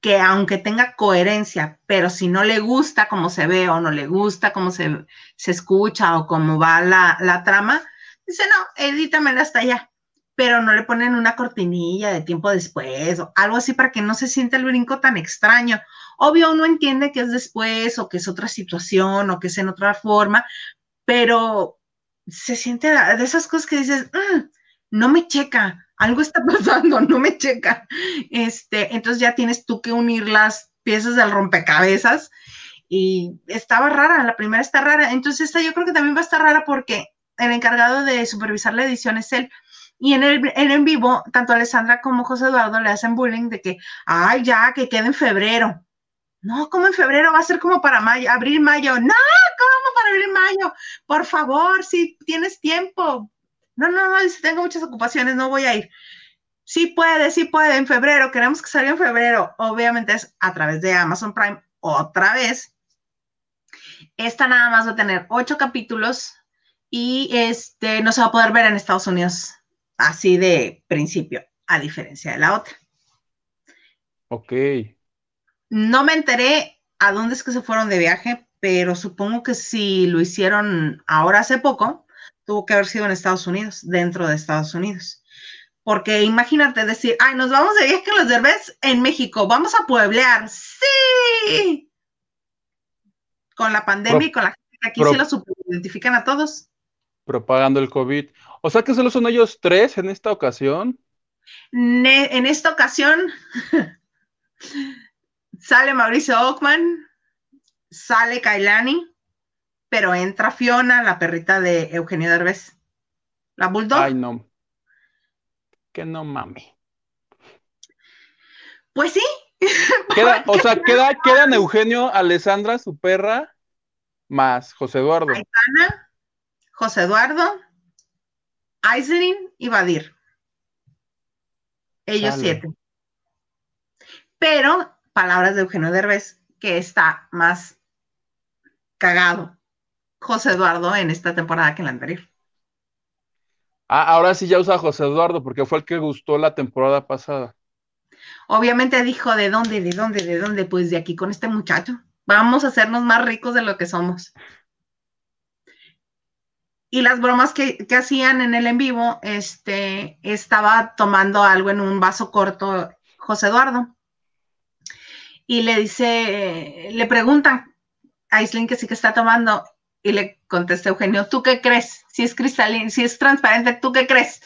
que aunque tenga coherencia, pero si no le gusta cómo se ve o no le gusta cómo se, se escucha o cómo va la, la trama, Dice, no, edítamela hasta allá, pero no le ponen una cortinilla de tiempo después o algo así para que no se sienta el brinco tan extraño. Obvio, uno entiende que es después o que es otra situación o que es en otra forma, pero se siente de esas cosas que dices, mm, no me checa, algo está pasando, no me checa. Este, entonces ya tienes tú que unir las piezas del rompecabezas y estaba rara, la primera está rara, entonces esta yo creo que también va a estar rara porque el encargado de supervisar la edición es él. Y en el en, vivo, tanto Alessandra como José Eduardo le hacen bullying de que, ay, ya, que quede en febrero. No, como en febrero, va a ser como para mayo, abril, mayo. No, ¿cómo para abril, mayo? Por favor, si tienes tiempo. No, no, no, si tengo muchas ocupaciones, no voy a ir. Sí puede, sí puede, en febrero, queremos que salga en febrero. Obviamente es a través de Amazon Prime otra vez. Esta nada más va a tener ocho capítulos y este no se va a poder ver en Estados Unidos así de principio, a diferencia de la otra. Ok. No me enteré a dónde es que se fueron de viaje, pero supongo que si lo hicieron ahora hace poco, tuvo que haber sido en Estados Unidos, dentro de Estados Unidos. Porque imagínate decir, ay, nos vamos de viaje con los derbés en México, vamos a pueblear. Sí. Con la pandemia y con la gente que aquí se lo identifican a todos propagando el COVID. O sea que solo son ellos tres en esta ocasión. en esta ocasión sale Mauricio Ockman, sale Kailani, pero entra Fiona, la perrita de Eugenio Derbez. La Bulldog. Ay, no. Que no mami. Pues sí. Queda, o sea, queda, quedan Eugenio, Alessandra, su perra, más José Eduardo. José Eduardo, Aislin y Badir. Ellos siete. Pero, palabras de Eugenio Derbez, que está más cagado José Eduardo en esta temporada que en la anterior. Ah, ahora sí ya usa José Eduardo porque fue el que gustó la temporada pasada. Obviamente dijo, ¿de dónde, de dónde, de dónde? Pues de aquí con este muchacho. Vamos a hacernos más ricos de lo que somos y las bromas que, hacían en el en vivo, este, estaba tomando algo en un vaso corto José Eduardo. Y le dice, le preguntan, Aislinn que sí que está tomando. Y le contesta Eugenio, ¿tú qué crees? Si es cristalino, si es transparente, ¿tú qué crees?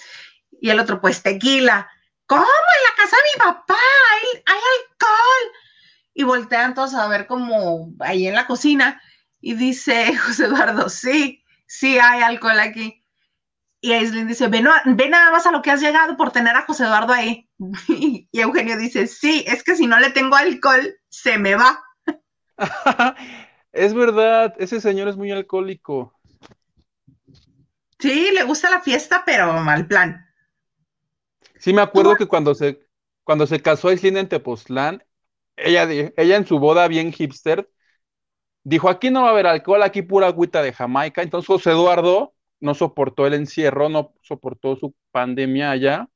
Y el otro, pues tequila. ¿Cómo? En la casa de mi papá hay, hay alcohol. Y voltean todos a ver como ahí en la cocina. Y dice José Eduardo, sí, sí hay alcohol aquí. Y Aislinn dice, ve, ve, nada más a lo que has llegado por tener a José Eduardo ahí. Y, Eugenio dice, sí, es que si no le tengo alcohol, se me va. es verdad, ese señor es muy alcohólico. Sí, le gusta la fiesta, pero mal plan. Sí, me acuerdo que cuando se, cuando se casó Aislinn en Tepoztlán, ella, ella en su boda bien hipster, dijo, aquí no va a haber alcohol, aquí pura agüita de Jamaica. Entonces José Eduardo no soportó el encierro, no soportó su pandemia allá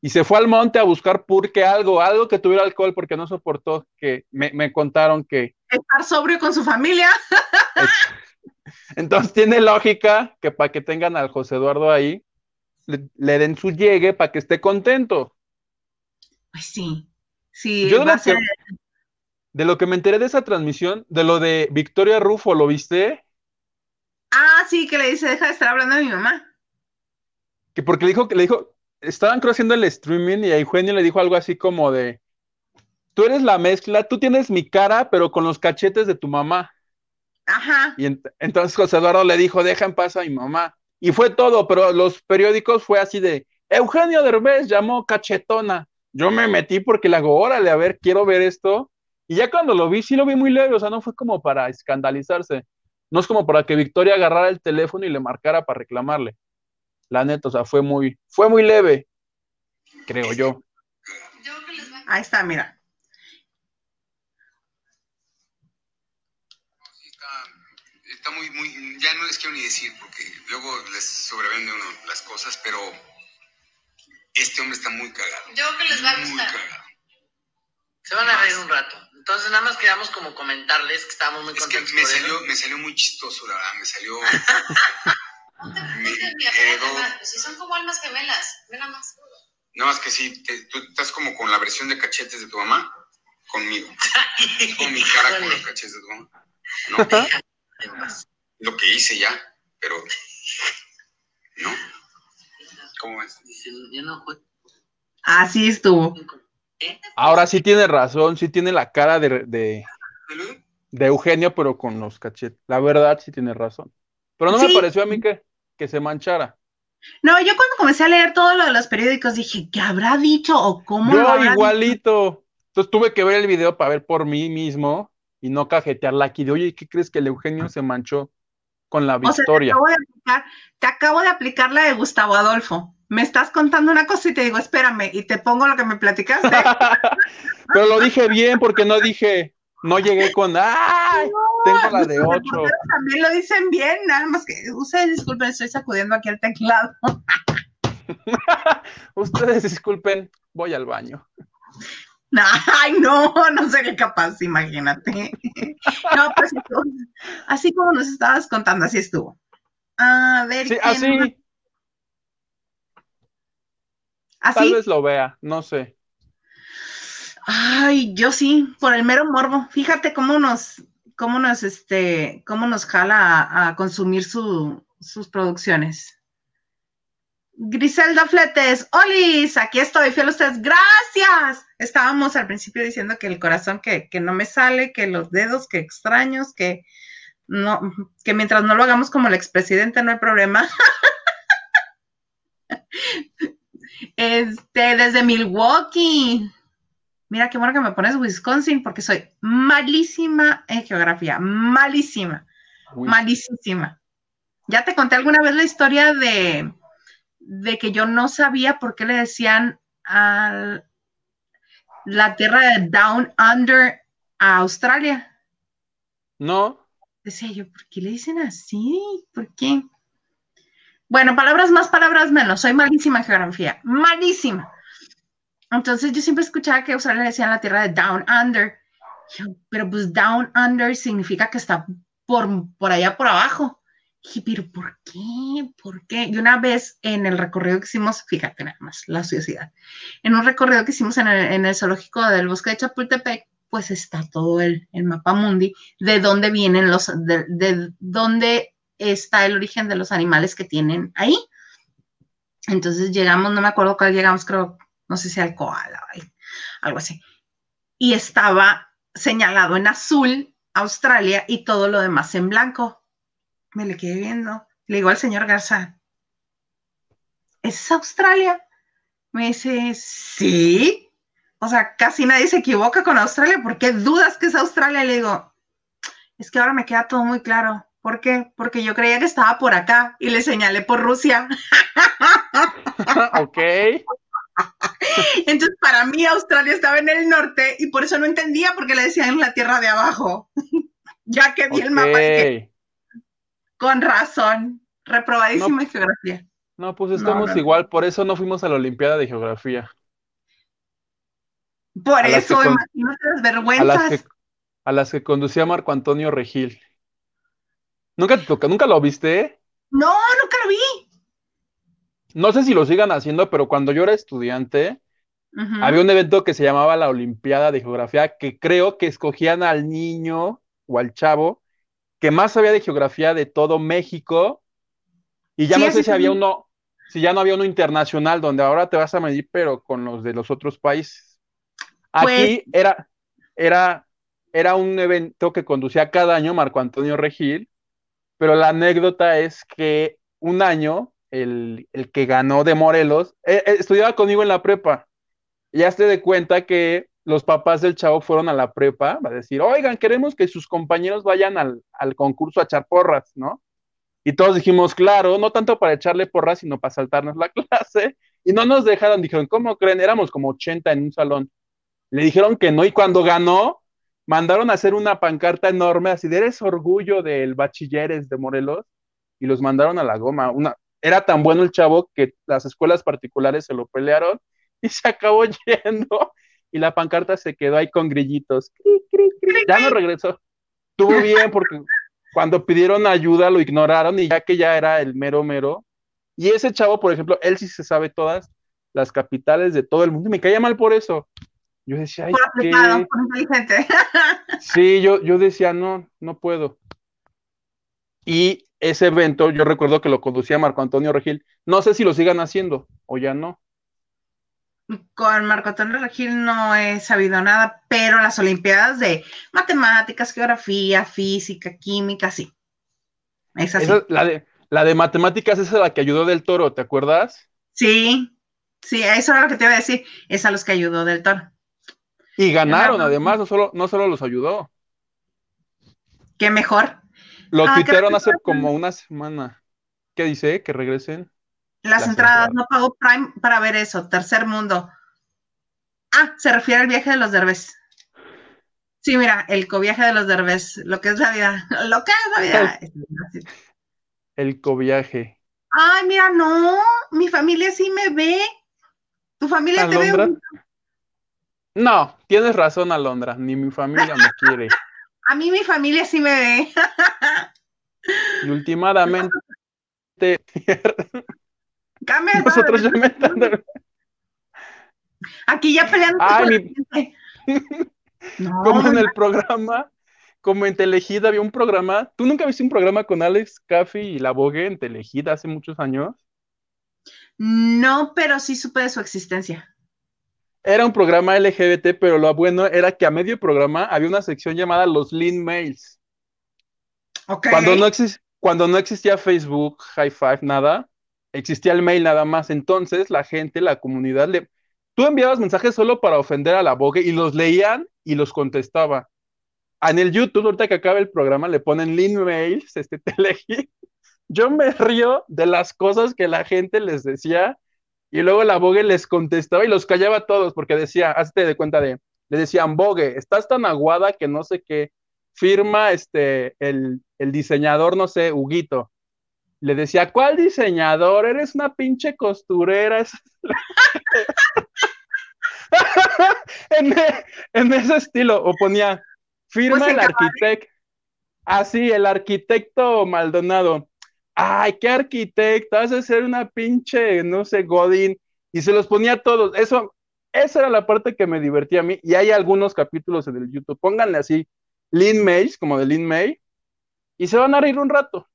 y se fue al monte a buscar purque algo, algo que tuviera alcohol porque no soportó que me, contaron que... Estar sobrio con su familia. Entonces tiene lógica que para que tengan al José Eduardo ahí, le, den su llegue para que esté contento. Pues sí, sí. Yo de lo que me enteré de esa transmisión, de lo de Victoria Rufo, ¿lo viste? Ah, sí, que le dice, deja de estar hablando de mi mamá. Que porque le dijo, que le dijo, estaban creo haciendo el streaming y a Eugenio le dijo algo así como de, tú eres la mezcla, tú tienes mi cara, pero con los cachetes de tu mamá. Ajá. Y entonces José Eduardo le dijo, deja en paz a mi mamá. Y fue todo, pero los periódicos fue así de, Eugenio Derbez llamó cachetona. Yo me metí porque le hago, órale, a ver, quiero ver esto. Y ya cuando lo vi, sí lo vi muy leve, o sea, no fue como para escandalizarse. No es como para que Victoria agarrara el teléfono y le marcara para reclamarle. La neta, o sea, fue muy, fue muy leve, creo yo. Ahí está, mira. Está, muy, muy, ya no les quiero ni decir porque luego les sobrevende uno las cosas, pero este hombre está muy cagado. Yo creo que les va a gustar. Muy cagado. Se van a reír un rato. Entonces, nada más queríamos como comentarles que estábamos muy contentos. Es que me salió, me salió muy chistoso, la verdad. Me salió. no te preocupes, mi abuela, Si son como almas gemelas, ve nada más. No, más que sí, tú estás como con la versión de cachetes de tu mamá, conmigo. con mi cara con los cachetes de tu mamá. No. Lo que hice ya, pero. ¿No? ¿Cómo es? Yo no Así estuvo. Ahora sí tiene razón, sí tiene la cara de, de, Eugenio, pero con los cachetes. La verdad sí tiene razón. Pero no me pareció a mí que, que se manchara. No, yo cuando comencé a leer todo lo de los periódicos dije, ¿qué habrá dicho o cómo yo, lo igualito. Entonces tuve que ver el video para ver por mí mismo y no cajetearla aquí de, oye, ¿qué crees que el Eugenio se manchó con la victoria? te acabo de aplicar la de Gustavo Adolfo me estás contando una cosa y te digo, espérame, y te pongo lo que me platicaste. Pero lo dije bien porque no dije, no llegué con, ¡ay! tengo la de ocho. También lo dicen bien, nada más que, ustedes disculpen, estoy sacudiendo aquí el teclado. ustedes disculpen, voy al baño. Ay, no, no seré capaz, imagínate. No, pues así como nos estabas contando, así estuvo. A ver. Sí, así. Tal vez lo vea, no sé. Ay, yo sí, por el mero morbo. Fíjate cómo nos, cómo nos, este, cómo nos jala a, consumir sus producciones. Griselda Fletes, Olis, aquí estoy, fiel a ustedes, gracias. Estábamos al principio diciendo que el corazón que, que, no me sale, que los dedos, que extraños, que no, que mientras no lo hagamos como el expresidente no hay problema. Este, desde Milwaukee. Mira qué bueno que me pones Wisconsin porque soy malísima en geografía, malísima, malísima. Ya te conté alguna vez la historia de, de que yo no sabía por qué le decían a la tierra de Down Under a Australia. No. Decía yo, ¿por qué le dicen así? ¿Por qué? Bueno, palabras más, palabras menos. Soy malísima en geografía. Malísima. Entonces yo siempre escuchaba que Australia le decían la tierra de Down Under. pero pues Down Under significa que está por, por allá por abajo. dije, pero ¿por qué? ¿Por qué? Y una vez en el recorrido que hicimos, fíjate nada más, la sociedad, en un recorrido que hicimos en el, zoológico del bosque de Chapultepec, pues está todo el, el mapa mundi de dónde vienen los, de dónde está el origen de los animales que tienen ahí. Entonces llegamos, no me acuerdo cuál llegamos, creo, no sé si al koala, algo así. Y estaba señalado en azul Australia y todo lo demás en blanco. Me le quedé viendo. Le digo al señor Garza, ¿es Australia? Me dice, sí. O sea, casi nadie se equivoca con Australia. ¿Por qué dudas que es Australia? Le digo, es que ahora me queda todo muy claro. ¿Por qué? Porque yo creía que estaba por acá y le señalé por Rusia. ok. Entonces, para mí Australia estaba en el norte y por eso no entendía por qué le decían en la tierra de abajo. ya que vi el mapa. Con razón. Reprobadísima en geografía. No, pues estamos igual, por eso no fuimos a la Olimpiada de Geografía. Por eso, imagínate las vergüenzas. A las, que, conducía Marco Antonio Regil. ¿Nunca nunca lo viste? No, nunca lo vi. No sé si lo sigan haciendo, pero cuando yo era estudiante, había un evento que se llamaba la Olimpiada de Geografía, que creo que escogían al niño o al chavo que más sabía de geografía de todo México. Y ya no sé si había uno, si ya no había uno internacional, donde ahora te vas a medir, pero con los de los otros países. Aquí pues era, era, era un evento que conducía cada año Marco Antonio Regil, pero la anécdota es que un año, el, que ganó de Morelos, eh, eh, estudiaba conmigo en la prepa. ya se de cuenta que los papás del chavo fueron a la prepa a decir, oigan, queremos que sus compañeros vayan al, concurso a echar porras, ¿no? Y todos dijimos, claro, no tanto para echarle porras, sino para saltarnos la clase. Y no nos dejaron, dijeron, ¿cómo creen? Éramos como 80 en un salón. Le dijeron que no, y cuando ganó, mandaron a hacer una pancarta enorme, así de eres orgullo del bachilleres de Morelos, y los mandaron a la goma. Una, era tan bueno el chavo que las escuelas particulares se lo pelearon y se acabó yendo y la pancarta se quedó ahí con grillitos. Ya no regresó. Estuvo bien porque cuando pidieron ayuda lo ignoraron y ya que ya era el mero mero. Y ese chavo, por ejemplo, él sí se sabe todas las capitales de todo el mundo me caía mal por eso. Yo decía, ay, ¿qué? Sí, yo, yo decía, no, no puedo. Y ese evento, yo recuerdo que lo conducía Marco Antonio Regil. No sé si lo sigan haciendo o ya no con Marco Antonio Regil no he sabido nada, pero las Olimpiadas de matemáticas, geografía, física, química, sí. Es así. la, de, la de matemáticas es la que ayudó del toro, ¿te acuerdas? Sí, sí, eso era lo que te iba a decir, es a los que ayudó del toro. Y ganaron, además, no solo, no solo los ayudó. Qué mejor. Lo ah, hace como una semana. ¿Qué dice? Que regresen. Las, entradas, no pagó Prime para ver eso, tercer mundo. Ah, se refiere al viaje de los derbes. Sí, mira, el coviaje de los derbes, lo que es la vida, lo que es la vida. El, coviaje. Ay, mira, no, mi familia sí me ve. ¿Tu familia te ve? No, tienes razón, Alondra, ni mi familia me quiere. A mí mi familia sí me ve. y últimamente Nosotros ya Aquí ya peleando. como en el programa, como en Telehit había un programa. ¿Tú nunca viste un programa con Alex Caffey y la Vogue en Telehit hace muchos años? No, pero sí supe de su existencia. Era un programa LGBT, pero lo bueno era que a medio programa había una sección llamada Los Lean Mails. Cuando no, cuando no existía Facebook, High Five, nada, existía el mail nada más. Entonces la gente, la comunidad, le... tú enviabas mensajes solo para ofender a la Vogue y los leían y los contestaba. En el YouTube, ahorita que acaba el programa, le ponen link mails, este telegi. Yo me río de las cosas que la gente les decía y luego la Vogue les contestaba y los callaba a todos porque decía, hazte de cuenta de, le decían, Vogue, estás tan aguada que no sé qué, firma este, el, el diseñador, no sé, Huguito le decía, ¿cuál diseñador? Eres una pinche costurera. E, en, ese estilo, o ponía, firma pues el arquitecto. Así, el arquitecto Maldonado. Ay, qué arquitecto, has de ser una pinche, no sé, Godín. Y se los ponía a todos. Eso, Esa era la parte que me divertía a mí. Y hay algunos capítulos en el YouTube. Pónganle así, Lin May, como de Lin May, y se van a reír un rato.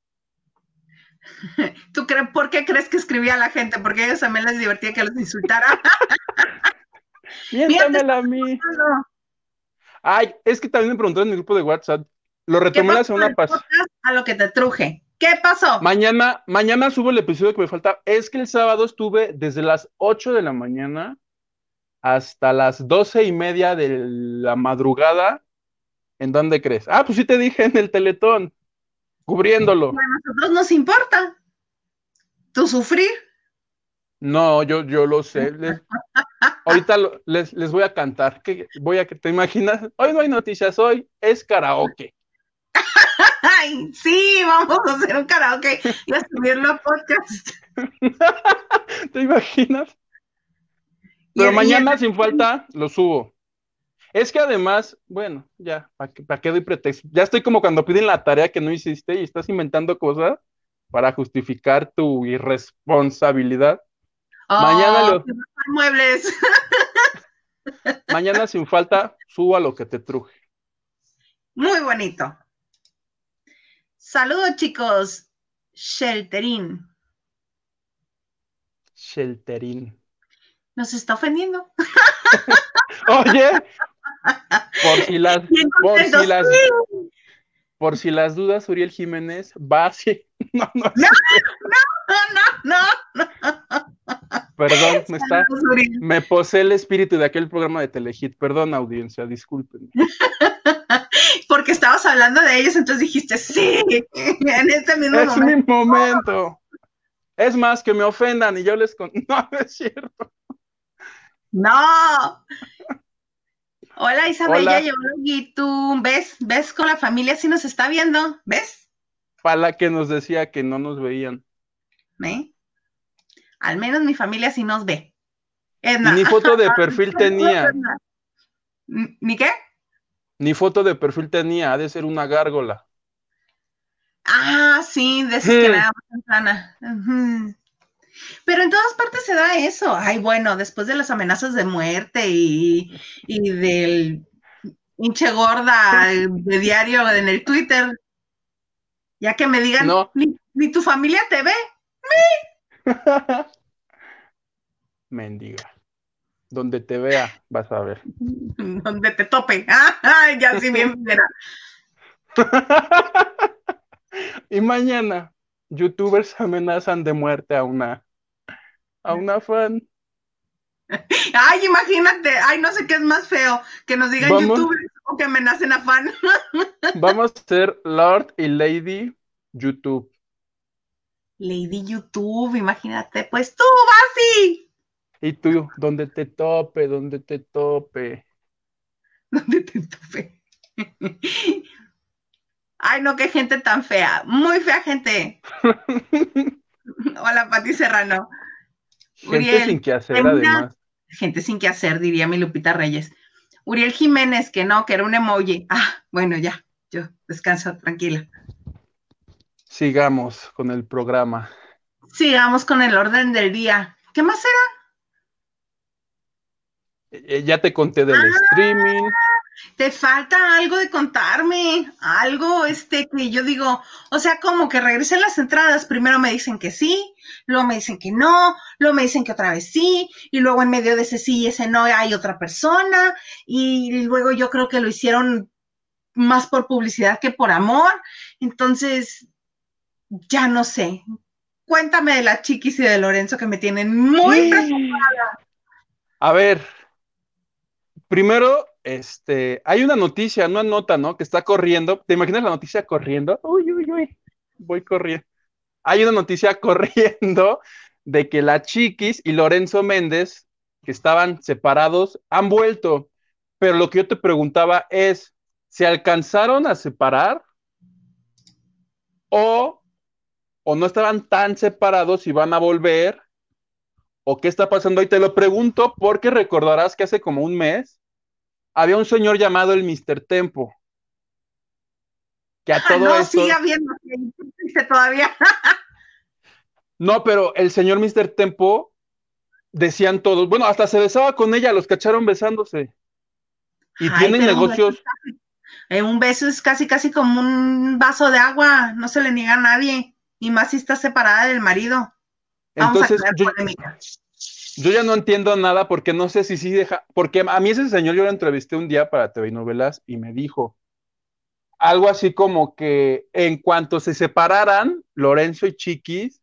¿Tú crees por qué crees que escribía a la gente? Porque a ellos también les divertía que los insultara. Miéntamela a mí. Ay, es que también me preguntaron en el grupo de WhatsApp. Lo retomé la semana pasada. A lo que te truje. ¿Qué pasó? Mañana, mañana subo el episodio que me falta. Es que el sábado estuve desde las 8 de la mañana hasta las doce y media de la madrugada. ¿En dónde crees? Ah, pues sí te dije en el Teletón, cubriéndolo. A nosotros nos importa. ¿Tu sufrir? No, yo, yo lo sé. ahorita les, les, voy a cantar. ¿Qué, voy a que te imaginas. Hoy no hay noticias, hoy es karaoke. Ay, sí, vamos a hacer un karaoke y a subirlo a podcast. ¿Te imaginas? Pero mañana sin falta lo subo. Es que además, bueno, ya, ¿para qué, doy pretexto? Ya estoy como cuando piden la tarea que no hiciste y estás inventando cosas para justificar tu irresponsabilidad. mañana lo... muebles. mañana sin falta subo a lo que te truje. Muy bonito. Saludos, chicos. Shelterín. Shelterín. Nos está ofendiendo. Oye, por si las, por si las, por si las dudas, Uriel Jiménez va así. No, no, no, no, no, no, Perdón, me está, me posee el espíritu de aquel programa de Telehit. Perdón, audiencia, disculpen. porque estabas hablando de ellos, entonces dijiste, sí, en este mismo es momento. Es mi momento. Es más, que me ofendan y yo les... Con... No, es cierto. No. Hola Isabella, yo y tú ves, ves con la familia si nos está viendo, ¿ves? Para que nos decía que no nos veían. ¿Eh? Al menos mi familia sí nos ve. Ni foto de perfil tenía. ¿Ni qué? Ni foto de perfil tenía, ha de ser una gárgola. Ah, sí, de que Pero en todas partes se da eso. Ay, bueno, después de las amenazas de muerte y, del hinche gorda de diario en el Twitter, ya que me digan, ni, tu familia te ve. Mendiga. Donde te vea, vas a ver. Donde te tope. Ay, ya sí bien verá. y mañana, youtubers amenazan de muerte a una a una fan. Ay, imagínate, ay, no sé qué es más feo, que nos digan youtubers o que amenacen a fan. Vamos a ser Lord y Lady YouTube. Lady YouTube, imagínate, pues tú, Basi. Y tú, donde te tope, donde te tope. Donde te tope. Ay, no, qué gente tan fea. Muy fea gente. Hola, Pati Serrano. Gente sin que hacer, además. Gente sin que hacer, diría mi Lupita Reyes. Uriel Jiménez, que no, que era un emoji. Ah, bueno, ya, yo descanso tranquila. Sigamos con el programa. Sigamos con el orden del día. ¿Qué más era? Eh, ya te conté del ah, streaming. Te falta algo de contarme, algo este que yo digo, o sea, como que regresen las entradas, primero me dicen que sí, luego me dicen que no, luego me dicen que otra vez sí, y luego en medio de ese sí y ese no hay otra persona, y luego yo creo que lo hicieron más por publicidad que por amor, entonces ya no sé. Cuéntame de la chiquis y de Lorenzo que me tienen muy preocupada. A ver, Primero, este, hay una noticia, una nota, ¿no? Que está corriendo. ¿Te imaginas la noticia corriendo? Uy, uy, uy, voy corriendo. Hay una noticia corriendo de que la Chiquis y Lorenzo Méndez, que estaban separados, han vuelto. Pero lo que yo te preguntaba es, ¿se alcanzaron a separar? ¿O, o no estaban tan separados y van a volver? ¿O qué está pasando? Y te lo pregunto porque recordarás que hace como un mes había un señor llamado el Mr. Tempo. Que a todo no, sigue habiendo, todavía. no, pero el señor Mr. Tempo decían todos, bueno, hasta se besaba con ella, los cacharon besándose. Y Ay, tienen pero un negocios. beso eh, un beso es casi, casi como un vaso de agua, no se le niega a nadie, y más si está separada del marido. Vamos Entonces, a yo. Yo ya no entiendo nada porque no sé si sí deja, porque a mí ese señor yo lo entrevisté un día para TV Novelas y me dijo algo así como que en cuanto se separaran, Lorenzo y Chiquis,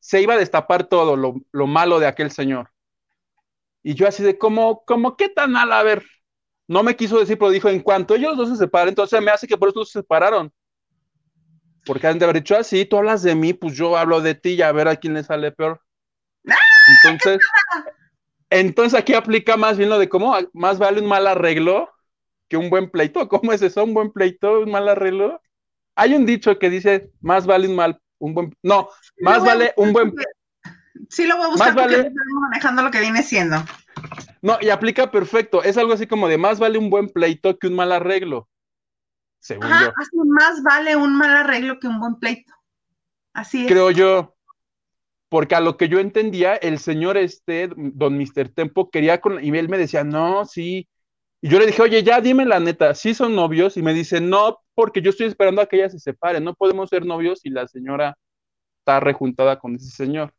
se iba a destapar todo lo, lo malo de aquel señor. Y yo así de como, como, ¿qué tan mal? A ver, no me quiso decir, pero dijo, en cuanto ellos dos se separen, entonces me hace que por eso se separaron. Porque han de haber dicho así, tú hablas de mí, pues yo hablo de ti y a ver a quién le sale peor. Entonces, entonces aquí aplica más bien lo de cómo más vale un mal arreglo que un buen pleito. ¿Cómo es eso? ¿Un buen pleito? ¿Un mal arreglo? Hay un dicho que dice, más vale un mal, un buen, no, más vale un buen, Sí, lo voy a buscar Más porque vale- estamos manejando lo que viene siendo. no, y aplica perfecto. Es algo así como de más vale un buen pleito que un mal arreglo. Según yo. Ajá, así más vale un mal arreglo que un buen pleito. Así es. creo yo. Porque a lo que yo entendía, el señor este, don Mr. Tempo, quería con, y él me decía, no, sí. Y yo le dije, oye, ya dime la neta, ¿sí son novios? Y me dice, no, porque yo estoy esperando a que ella se separe, no podemos ser novios y la señora está rejuntada con ese señor.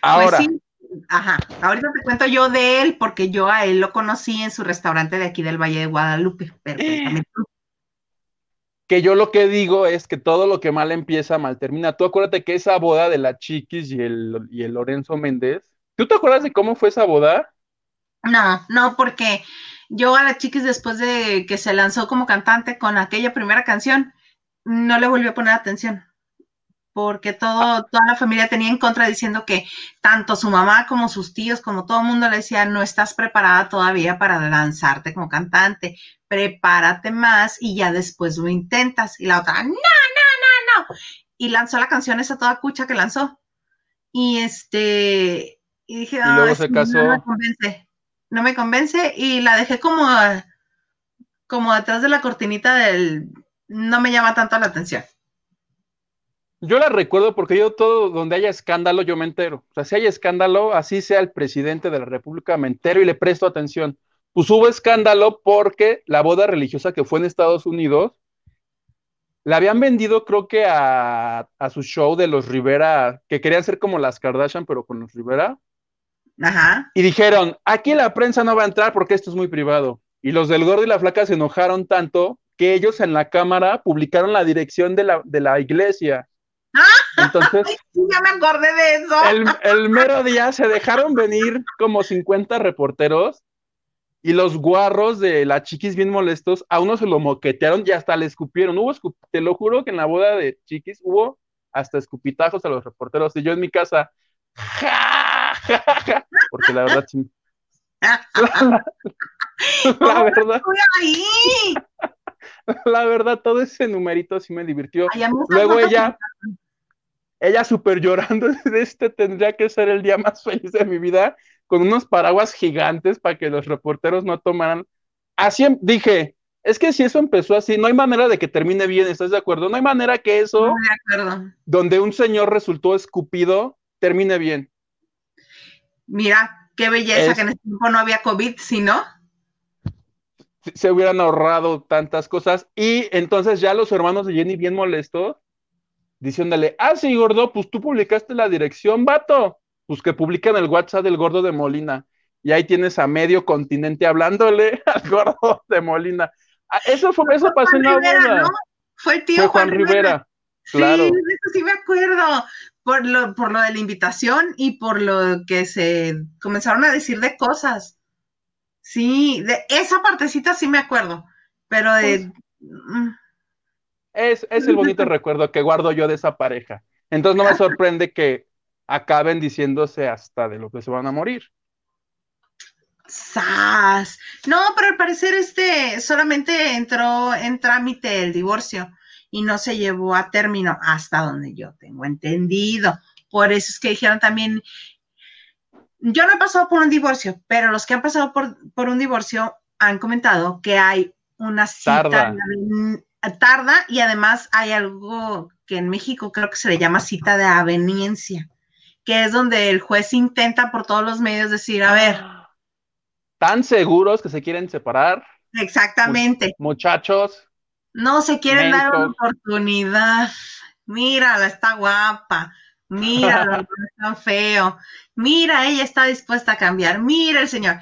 Ahora, Pues sí, ajá. Ahorita te cuento yo de él, porque yo a él lo conocí en su restaurante de aquí del Valle de Guadalupe. Tú. Que yo lo que digo es que todo lo que mal empieza, mal termina. Tú acuérdate que esa boda de la Chiquis y el, y el Lorenzo Méndez, ¿tú te acuerdas de cómo fue esa boda? No, no, porque yo a la chiquis después de que se lanzó como cantante con aquella primera canción, no le volvió a poner atención. Porque todo, toda la familia tenía en contra diciendo que tanto su mamá como sus tíos, como todo el mundo le decía, no estás preparada todavía para lanzarte como cantante, prepárate más y ya después lo intentas. Y la otra, no, no, no, no. Y lanzó la canción esa toda cucha que lanzó. Y este, y dije, Y luego "Ay, se casó. no me convence, no me convence y la dejé como, como detrás de la cortinita del, no me llama tanto la atención. Yo la recuerdo porque yo todo donde haya escándalo yo me entero. O sea, si hay escándalo, así sea el presidente de la República, me entero y le presto atención. Pues hubo escándalo porque la boda religiosa que fue en Estados Unidos, la habían vendido creo que a, a su show de los Rivera, que querían ser como las Kardashian, pero con los Rivera. Ajá. Y dijeron, aquí la prensa no va a entrar porque esto es muy privado. Y los del gordo y la flaca se enojaron tanto que ellos en la cámara publicaron la dirección de la, de la iglesia. Entonces, Ay, ya me acordé de eso. el, el mero día se dejaron venir como 50 reporteros y los guarros de la chiquis bien molestos, a uno se lo moquetearon y hasta le escupieron. Hubo, escup- te lo juro que en la boda de chiquis hubo hasta escupitajos a los reporteros y yo en mi casa, ja, ja, ja, porque la verdad, la verdad, Estoy ahí. la verdad, todo ese numerito sí me divirtió. Ay, Luego ella, ella súper llorando, de este tendría que ser el día más feliz de mi vida, con unos paraguas gigantes para que los reporteros no tomaran. Así em- dije, es que si eso empezó así, no hay manera de que termine bien, ¿estás de acuerdo? No hay manera que eso, No me acuerdo. donde un señor resultó escupido, termine bien. Mira, qué belleza Es- que en ese tiempo no había COVID, ¿sí no? Se hubieran ahorrado tantas cosas. Y entonces ya los hermanos de Jenny bien molestos, diciéndole, ah, sí, gordo, pues tú publicaste la dirección, vato. Pues que publican el WhatsApp del gordo de Molina. Y ahí tienes a medio continente hablándole al gordo de Molina. Ah, Eso fue, eso pasó en la Juan Rivera, boda. ¿no? Fue el tío Fue Juan Rivera. Claro. Sí, de eso sí me acuerdo. Por lo, por lo de la invitación y por lo que se comenzaron a decir de cosas. Sí, de esa partecita sí me acuerdo. Pero de. mm, Es, es el bonito recuerdo que guardo yo de esa pareja. Entonces no me sorprende que acaben diciéndose hasta de lo que se van a morir. ¡Sas! No, pero al parecer este solamente entró en trámite el divorcio y no se llevó a término hasta donde yo tengo entendido. Por eso es que dijeron también, yo no he pasado por un divorcio, pero los que han pasado por, por un divorcio han comentado que hay una cita Tarda. tarda y además hay algo que en México creo que se le llama cita de aveniencia, que es donde el juez intenta por todos los medios decir, a ver. Tan seguros que se quieren separar. Exactamente. Muchachos. No se quieren dar una oportunidad. Mírala, está guapa. Mírala, está feo. Mira, ella está dispuesta a cambiar. Mira el señor.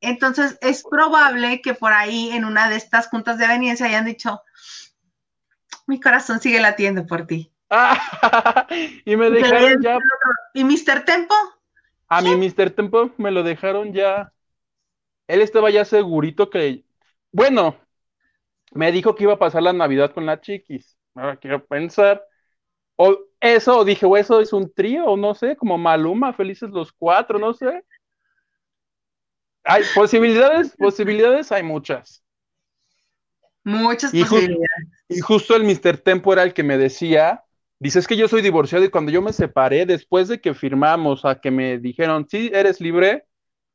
Entonces, es probable que por ahí en una de estas juntas de aveniencia hayan dicho, mi corazón sigue latiendo por ti. y me dejaron ya. ¿Y Mr. Tempo? A mi Mr. Tempo me lo dejaron ya. Él estaba ya segurito que. Bueno, me dijo que iba a pasar la Navidad con la chiquis. Ahora quiero pensar. O eso, o dije, o eso es un trío, o no sé, como Maluma, felices los cuatro, no sé. Hay posibilidades, posibilidades hay muchas. Muchas posibilidades. y justo el Mr. Tempo era el que me decía, dices que yo soy divorciado y cuando yo me separé, después de que firmamos a que me dijeron, sí, eres libre,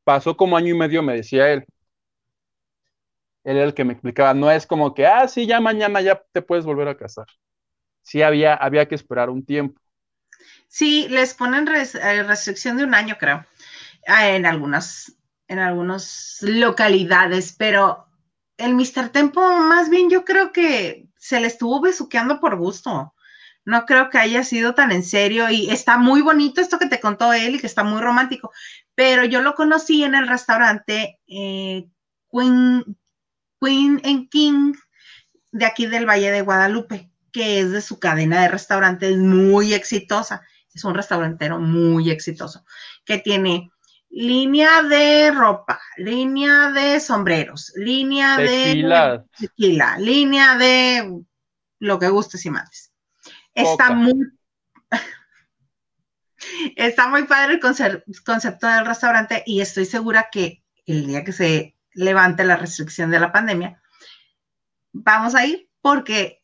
pasó como año y medio, me decía él. Él era el que me explicaba, no es como que, ah, sí, ya mañana ya te puedes volver a casar. Sí, había, había que esperar un tiempo. Sí, les ponen eh, restricción de un año, creo, ah, en algunas en algunas localidades, pero el Mr. Tempo, más bien yo creo que se le estuvo besuqueando por gusto. No creo que haya sido tan en serio y está muy bonito esto que te contó él y que está muy romántico, pero yo lo conocí en el restaurante eh, Queen, Queen and King de aquí del Valle de Guadalupe, que es de su cadena de restaurantes muy exitosa. Es un restaurantero muy exitoso que tiene línea de ropa, línea de sombreros, línea de tequila, línea de lo que gustes y mandes. Está muy está muy padre el concepto del restaurante y estoy segura que el día que se levante la restricción de la pandemia, vamos a ir porque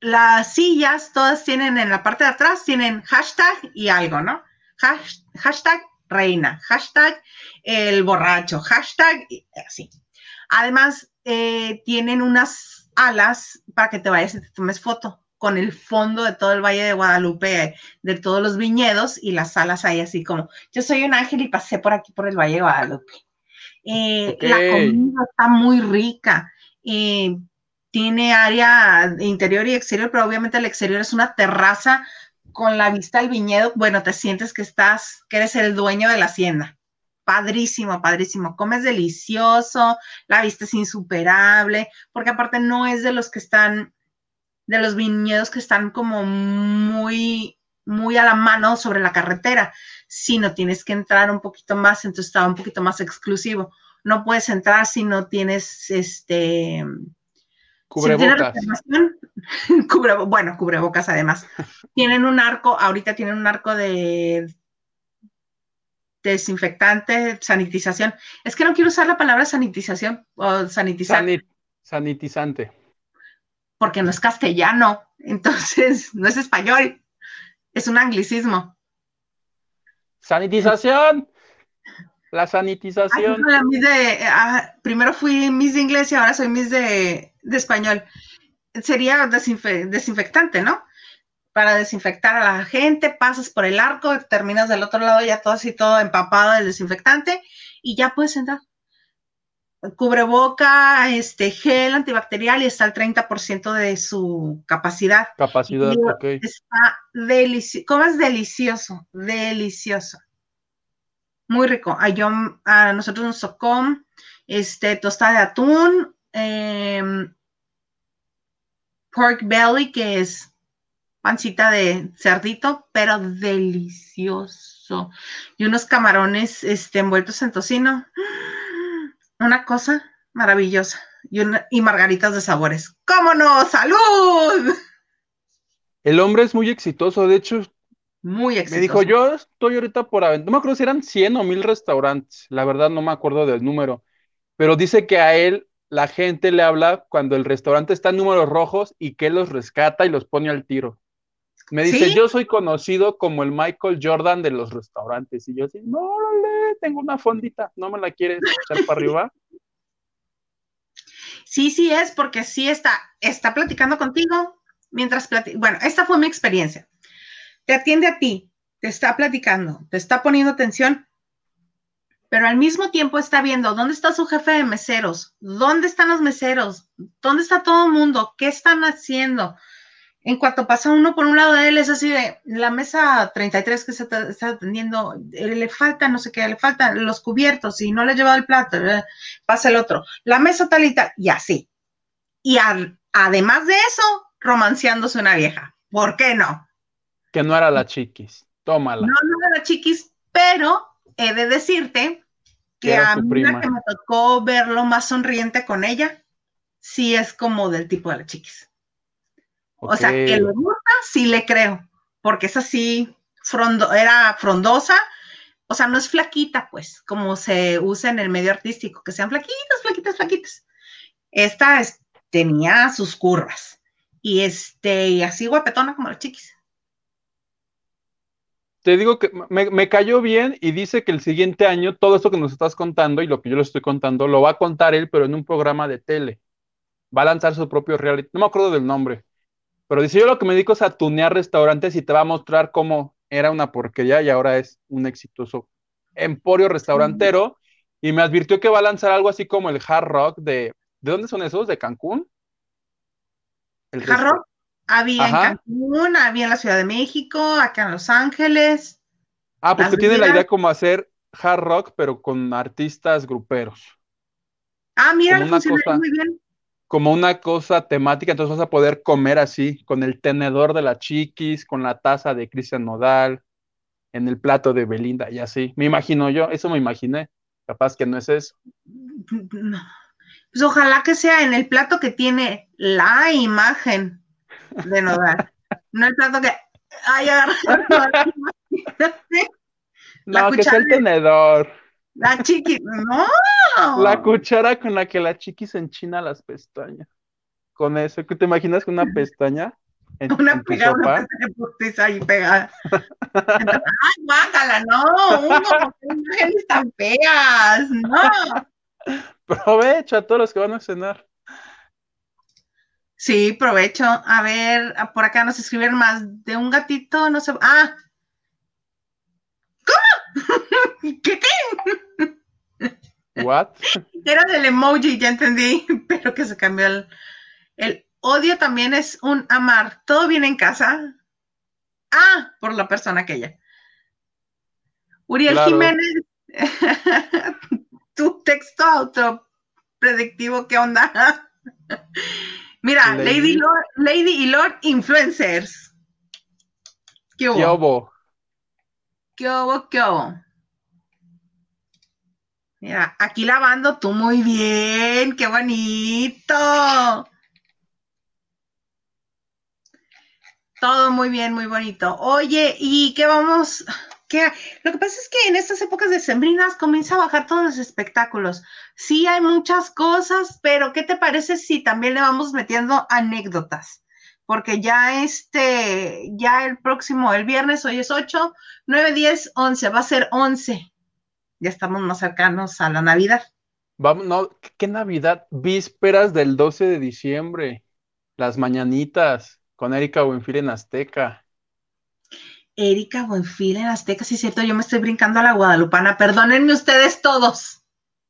las sillas todas tienen en la parte de atrás, tienen hashtag y algo, ¿no? hashtag reina, hashtag el borracho, hashtag así. Además, eh, tienen unas alas para que te vayas y te tomes foto con el fondo de todo el Valle de Guadalupe, de todos los viñedos y las alas ahí así como, yo soy un ángel y pasé por aquí por el Valle de Guadalupe. Eh, la comida está muy rica. Eh, tiene área interior y exterior, pero obviamente el exterior es una terraza con la vista al viñedo, bueno, te sientes que estás, que eres el dueño de la hacienda. Padrísimo, padrísimo. Comes delicioso, la vista es insuperable, porque aparte no es de los que están, de los viñedos que están como muy, muy a la mano sobre la carretera, sino tienes que entrar un poquito más, entonces estaba un poquito más exclusivo. No puedes entrar si no tienes este Cubrebocas. bueno, cubrebocas además. tienen un arco, ahorita tienen un arco de desinfectante, sanitización. Es que no quiero usar la palabra sanitización o sanitizante. sanitizante. Porque no es castellano, entonces no es español, es un anglicismo. Sanitización. La sanitización. Ah, primero fui Miss de inglés y ahora soy Miss de, español. Sería desinfectante, ¿no? Para desinfectar a la gente, pasas por el arco, terminas del otro lado ya todo así, todo empapado del desinfectante y ya puedes entrar. Cubreboca, este gel antibacterial y está al 30% de su capacidad. Capacidad, ok. Está delicioso. ¿Cómo es delicioso? Delicioso muy rico. A, a nosotros nos tocó este, tostada de atún, em, pork belly, que es pancita de cerdito, pero delicioso. Y unos camarones este, envueltos en tocino. Una cosa maravillosa. Y, y margaritas de sabores. ¡Cómo no! ¡Salud! El hombre es muy exitoso. De hecho, muy exitoso. Me dijo, yo estoy ahorita por aventar, no me acuerdo si eran 100 o 1000 restaurantes, la verdad no me acuerdo del número, pero dice que a él la gente le habla cuando el restaurante está en números rojos y que los rescata y los pone al tiro. Me dice, yo soy conocido como el Michael Jordan de los restaurantes. Y yo así, no, le tengo una fondita, ¿no me la quieres echar para arriba? Sí, sí es, porque sí está, está platicando contigo mientras platica. Bueno, esta fue mi experiencia te atiende a ti, te está platicando, te está poniendo atención, pero al mismo tiempo está viendo dónde está su jefe de meseros, dónde están los meseros, dónde está todo el mundo, qué están haciendo. En cuanto pasa uno por un lado de él, es así de la mesa 33 que se está atendiendo, eh, le falta no sé qué, le faltan los cubiertos y no le ha llevado el plato, eh, pasa el otro, la mesa tal y tal, y así. Y además de eso, romanceándose una vieja. ¿Por qué no? Que no era la chiquis, tómala. No, no era la chiquis, pero he de decirte que a mí la que me tocó verlo más sonriente con ella, sí es como del tipo de la chiquis. O sea, que le gusta, sí le creo, porque es así, frondo, era frondosa, o sea, no es flaquita, pues, como se usa en el medio artístico, que sean flaquitas, flaquitas, flaquitas. Esta tenía sus curvas y este, y así guapetona como la chiquis te digo que me, cayó bien y dice que el siguiente año todo esto que nos estás contando y lo que yo le estoy contando lo va a contar él, pero en un programa de tele. Va a lanzar su propio reality. No me acuerdo del nombre. Pero dice, yo lo que me dedico es a tunear restaurantes y te va a mostrar cómo era una porquería y ahora es un exitoso emporio restaurantero. Y me advirtió que va a lanzar algo así como el hard rock de... ¿De dónde son esos? ¿De Cancún? El hard rock. Había en Cancún, había en la Ciudad de México, acá en Los Ángeles. Ah, pues tiene la idea como hacer hard rock, pero con artistas gruperos. Ah, mira, funciona muy bien. Como una cosa temática, entonces vas a poder comer así, con el tenedor de la chiquis, con la taza de Cristian Nodal, en el plato de Belinda, y así. Me imagino yo, eso me imaginé. Capaz que no es eso. Pues ojalá que sea en el plato que tiene la imagen de dar. No el plato que. Ay, agarra. no, que es el tenedor. La chiqui, no. La cuchara con la que la chiqui se enchina las pestañas. Con eso, ¿qué te imaginas con una pestaña? En, una pegada, una pestaña ahí pegada. Ay, guácala, no, uno, imágenes tan feas, no. Provecho a todos los que van a cenar. Sí, provecho. A ver, por acá nos escribieron más de un gatito, no sé. Ah. ¿Cómo? ¿Qué qué? What? Era del emoji, ya entendí, pero que se cambió el, el odio también es un amar. ¿Todo viene en casa? Ah, por la persona aquella. Uriel Jiménez, tu texto auto predictivo, ¿qué onda? Mira, Lady, Lord, Lady y Lord Influencers. ¿Qué hubo? ¿Qué hubo? ¿Qué hubo? Mira, aquí lavando tú muy bien, qué bonito. Todo muy bien, muy bonito. Oye, ¿y qué vamos? Lo que pasa es que en estas épocas de sembrinas comienza a bajar todos los espectáculos. Sí hay muchas cosas, pero ¿qué te parece si también le vamos metiendo anécdotas? Porque ya este, ya el próximo, el viernes, hoy es 8, 9, 10, 11, va a ser 11. Ya estamos más cercanos a la Navidad. Vamos, no, ¿qué Navidad? Vísperas del 12 de diciembre, las mañanitas con Erika Buenfil en Azteca. Erika Buenfil en Azteca, sí es cierto, yo me estoy brincando a la guadalupana, perdónenme ustedes todos.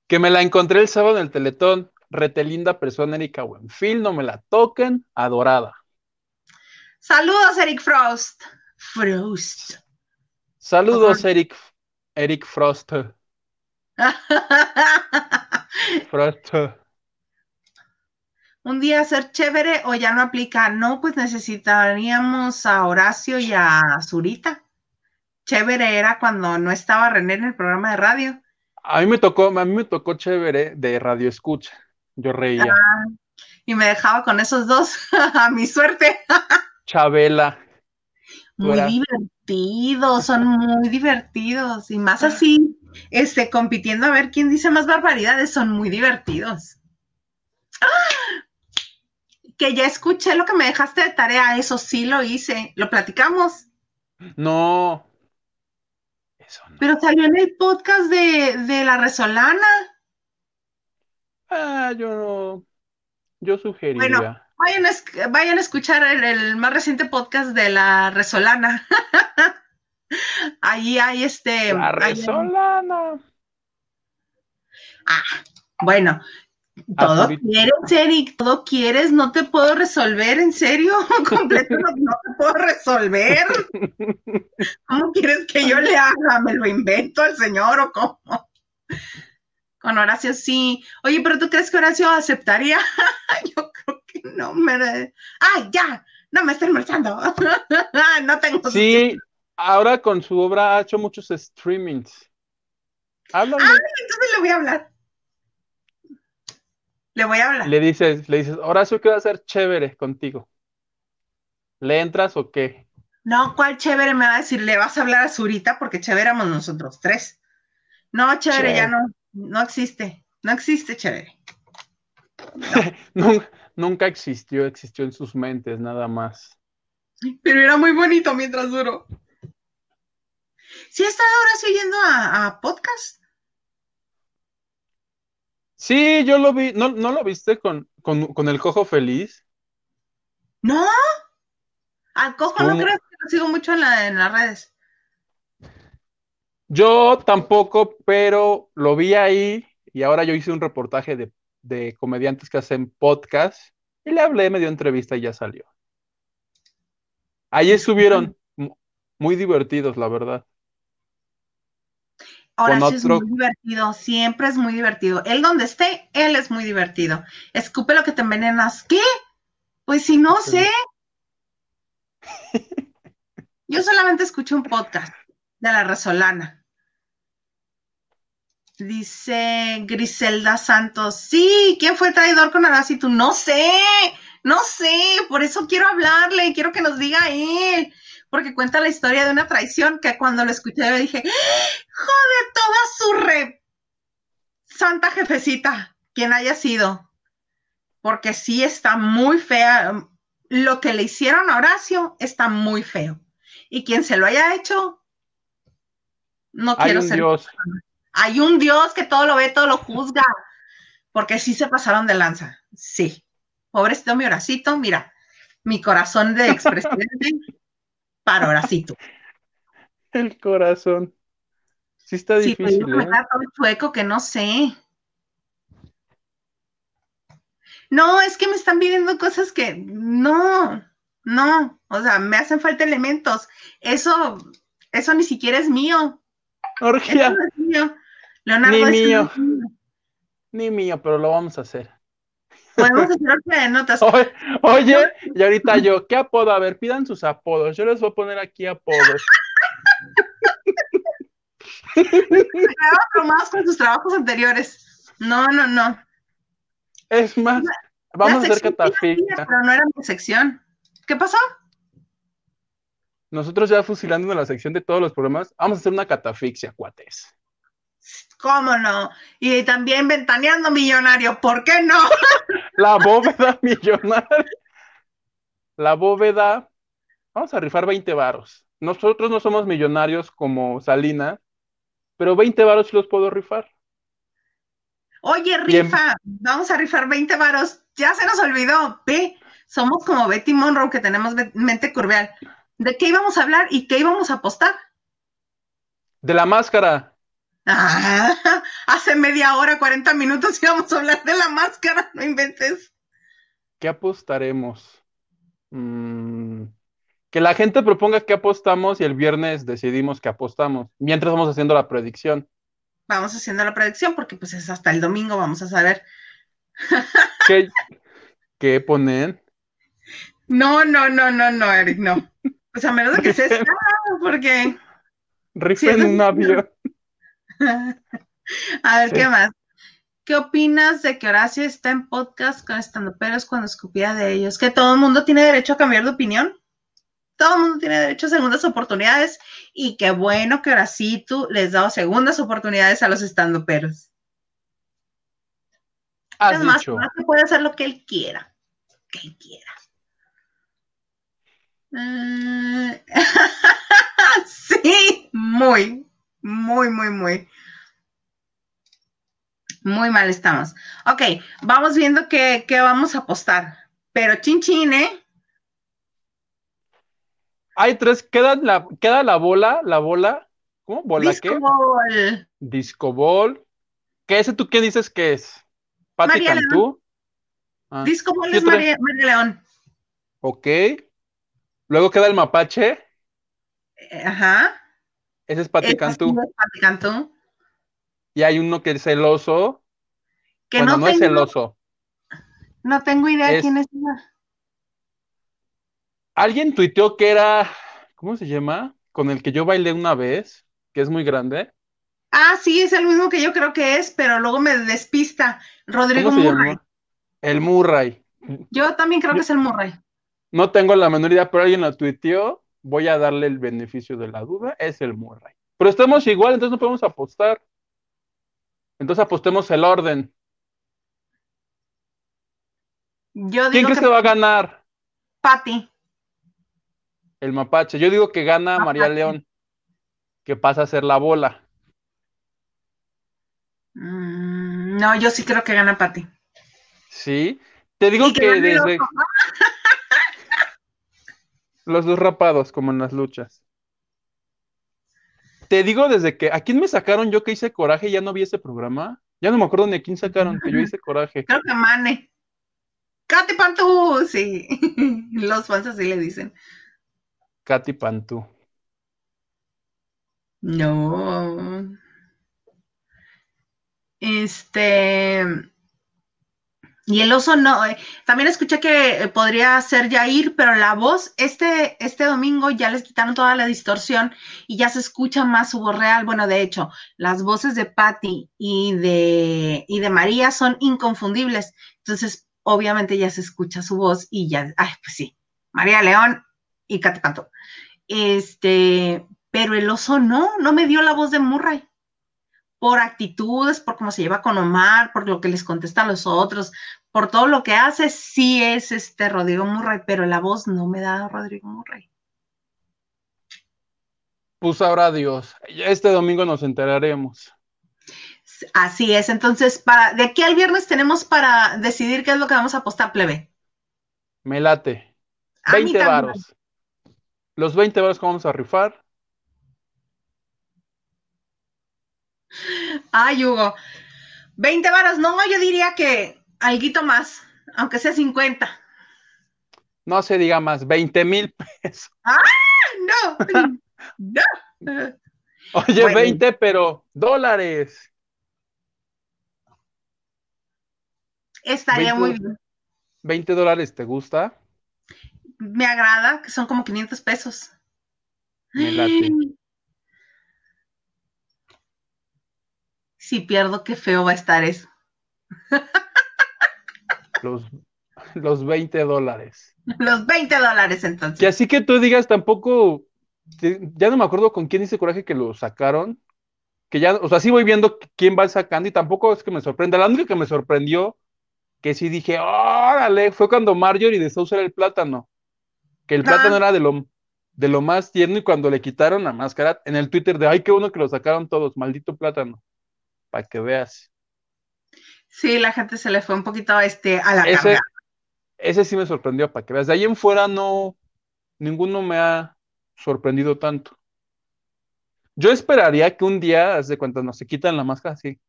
Que me la encontré el sábado en el Teletón, retelinda persona Erika Buenfil, no me la toquen, adorada. Saludos, Eric Frost. Frost. Saludos, Eric, Eric Frost. Frost un día ser chévere o ya no aplica. No, pues necesitaríamos a Horacio y a Zurita. Chévere era cuando no estaba René en el programa de radio. A mí me tocó, a mí me tocó chévere de radio escucha. Yo reía. Ah, y me dejaba con esos dos, a mi suerte. Chabela. Muy divertidos, son muy divertidos. Y más así, este, compitiendo a ver quién dice más barbaridades, son muy divertidos. ¡Ah! que ya escuché lo que me dejaste de tarea, eso sí lo hice. ¿Lo platicamos? No. Eso no. Pero salió en el podcast de, La Resolana. Ah, yo no. Yo sugeriría. Bueno, vayan a, vayan a escuchar el, más reciente podcast de La Resolana. Ahí hay este. La hay- resolana. Ah, bueno, todo Azulito. quieres, Eric, todo quieres, no te puedo resolver, en serio, completo no, no te puedo resolver. ¿Cómo quieres que yo le haga? ¿Me lo invento al señor o cómo? Con Horacio sí. Oye, pero ¿tú crees que Horacio aceptaría? Yo creo que no. Me... ¡Ay, ya! No me estén marchando. no tengo Sí, ahora con su obra ha hecho muchos streamings. Háblale. Entonces le voy a hablar. Le voy a hablar. Le dices, le dices, Horacio, ¿qué va a ser chévere contigo? ¿Le entras o qué? No, ¿cuál chévere me va a decir? Le vas a hablar a Zurita porque chévere éramos nosotros tres. No, chévere, ya no, no existe. No existe chévere. Nunca, nunca existió, existió en sus mentes, nada más. Pero era muy bonito mientras duró. ¿Sí está ahora siguiendo a, a podcast? Sí, yo lo vi, ¿no, no lo viste con, con, con el cojo feliz? No. Al cojo no ¿Cómo? creo que lo sigo mucho en, la- en las redes. Yo tampoco, pero lo vi ahí y ahora yo hice un reportaje de, de comediantes que hacen podcast y le hablé, me dio entrevista y ya salió. Ahí estuvieron mu- muy divertidos, la verdad. Horacio Con es muy divertido, siempre es muy divertido. Él donde esté, él es muy divertido. Escupe lo que te envenenas. ¿Qué? Pues si no Sí. sé. Yo solamente escucho un podcast de la Resolana. Dice Griselda Santos. Sí, ¿quién fue traidor con Horacio? Tú no sé, no sé, por eso quiero hablarle, quiero que nos diga él, porque cuenta la historia de una traición que cuando lo escuché yo dije, ¡Joder, toda su re santa jefecita, quien haya sido! Porque sí está muy fea. Lo que le hicieron a Horacio está muy feo. Y quien se lo haya hecho, no Hay quiero un ser. Dios. Hay un Dios que todo lo ve, todo lo juzga. Porque sí se pasaron de lanza. Sí. Pobrecito mi Horacito, mira, mi corazón de expresidente para Horacito. El corazón. Sí está Sí, difícil, me ¿eh? todo chueco que no sé. No, es que me están pidiendo cosas que no, no, o sea, me hacen falta elementos. Eso, eso ni siquiera es mío. No es mío. Leonardo, Ni no mío. ni mío, pero lo vamos a hacer. Podemos hacer de notas. Oye, oye, y ahorita yo, ¿qué apodo? A ver, pidan sus apodos. Yo les voy a poner aquí apodos. Traumados con sus trabajos anteriores. No, no, no. Es más, vamos La a hacer catafixia. Pero no era mi sección. ¿Qué pasó? Nosotros ya fusilando en la sección de todos los problemas, vamos a hacer una catafixia, cuates. ¿Cómo no? Y también ventaneando millonario. ¿Por qué no? La bóveda millonaria. La bóveda. Vamos a rifar 20 varos. Nosotros no somos millonarios como Salina, pero 20 varos sí los puedo rifar. Oye, rifa, vamos a rifar 20 varos. Ya se nos olvidó. Ve, somos como Betty Monroe que tenemos mente curvial. ¿De qué íbamos a hablar y qué íbamos a apostar? De la máscara. Ah, hace media hora, 40 minutos íbamos a hablar de la máscara, no inventes. ¿Qué apostaremos? Mm, que la gente proponga qué apostamos y el viernes decidimos qué apostamos. Mientras vamos haciendo la predicción. Vamos haciendo la predicción porque pues es hasta el domingo, vamos a saber. ¿Qué, qué ponen? No, no, no, no, no, Eric, no. Pues a menos de que sea porque... Rifen un avión. A ver, Sí. ¿qué más? ¿Qué opinas de que Horacio está en podcast con estandoperos cuando escupía de ellos? ¿Que todo el mundo tiene derecho a cambiar de opinión? Todo el mundo tiene derecho a segundas oportunidades y qué bueno que Horacito les da segundas oportunidades a los estandoperos. Has Es más, dicho. Horacio puede hacer lo que él quiera. Que él quiera. Eh, sí, muy, muy, muy, muy. Muy mal estamos. Ok, vamos viendo qué, qué vamos a apostar. Pero chin chin, ¿eh? Hay tres, queda la, queda la bola, la bola, ¿cómo? ¿Bola Disco qué? Ball. Disco Ball. ¿Qué ese tú qué dices que es? ¿Pati María Cantú? Ah, Disco Ball ¿qué es? María, María León. Ok. Luego queda el mapache. Eh, Ajá. Ese es Pati Ese Cantú. sí es Pati Cantú. Y hay uno que es el oso. Que bueno, no, no, tengo, es el oso. no tengo idea Es- quién es. Alguien tuiteó que era, ¿cómo se llama? Con el que yo bailé una vez, que es muy grande. Ah, sí, es el mismo que yo creo que es, pero luego me despista. Rodrigo ¿Cómo se Murray. llama? El Murray. Yo también creo Yo- que es el Murray. No tengo la menor idea, pero alguien lo tuiteó. Voy a darle el beneficio de la duda. Es el Murray. Pero estamos igual, entonces no podemos apostar. Entonces apostemos el orden. Yo ¿Quién digo crees que que va a ganar? Pati. El mapache. Yo digo que gana María. León, que pasa a ser la bola. Mm, no, yo sí creo que gana Pati. ¿Sí? Te digo que desde. Los dos rapados, como en las luchas. Te digo desde que a quién me sacaron yo que hice coraje ya no vi ese programa. Ya no me acuerdo ni a quién sacaron que yo hice coraje. Creo que Mane. Katy Pantú, sí. Los fans así le dicen. Katy Pantú. No. Este. Y el oso no. eh, También escuché que eh, podría ser Jair, pero la voz, este, este domingo ya les quitaron toda la distorsión y ya se escucha más su voz real. Bueno, de hecho, las voces de Patty y de, y de María son inconfundibles. Entonces, obviamente ya se escucha su voz y ya, ay, pues sí, María León y Katy Pantú. Este, pero el oso no, no me dio la voz de Murray. Por actitudes, por cómo se lleva con Omar, por lo que les contestan los otros, por todo lo que hace, sí es este Rodrigo Murray, pero la voz no me da Rodrigo Murray. Pues ahora Dios. Este domingo nos enteraremos. Así es, entonces, para, de aquí al viernes tenemos para decidir qué es lo que vamos a apostar, plebe. Me late. A mí 20 también. varos. Los 20 varos que vamos a rifar. Ay, Hugo. 20 varos, no, yo diría que alguito más, aunque sea 50. No se diga más, 20 mil pesos. No, no. Oye, Bueno. 20, pero dólares. Estaría 20 muy bien. 20 dólares, ¿te gusta? Me agrada, que son como 500 pesos. Me late. Si pierdo, qué feo va a estar eso. Los, los 20 dólares. Los 20 dólares entonces. así que tú digas tampoco, ya no me acuerdo con quién hice coraje que lo sacaron, que ya, o sea, sí voy viendo quién va sacando y tampoco es que me sorprenda. La única que me sorprendió, que sí dije, órale, fue cuando Marjorie de era el plátano, que el Ah. plátano era de lo, de lo más tierno y cuando le quitaron la máscara en el Twitter de, ay, qué bueno que lo sacaron todos, maldito plátano, para que veas. Sí, la gente se le fue un poquito este, a la Ese, carga. ese sí me sorprendió, para que veas. De ahí en fuera no, ninguno me ha sorprendido tanto. Yo esperaría que un día, haz de cuenta, no se quitan la máscara así.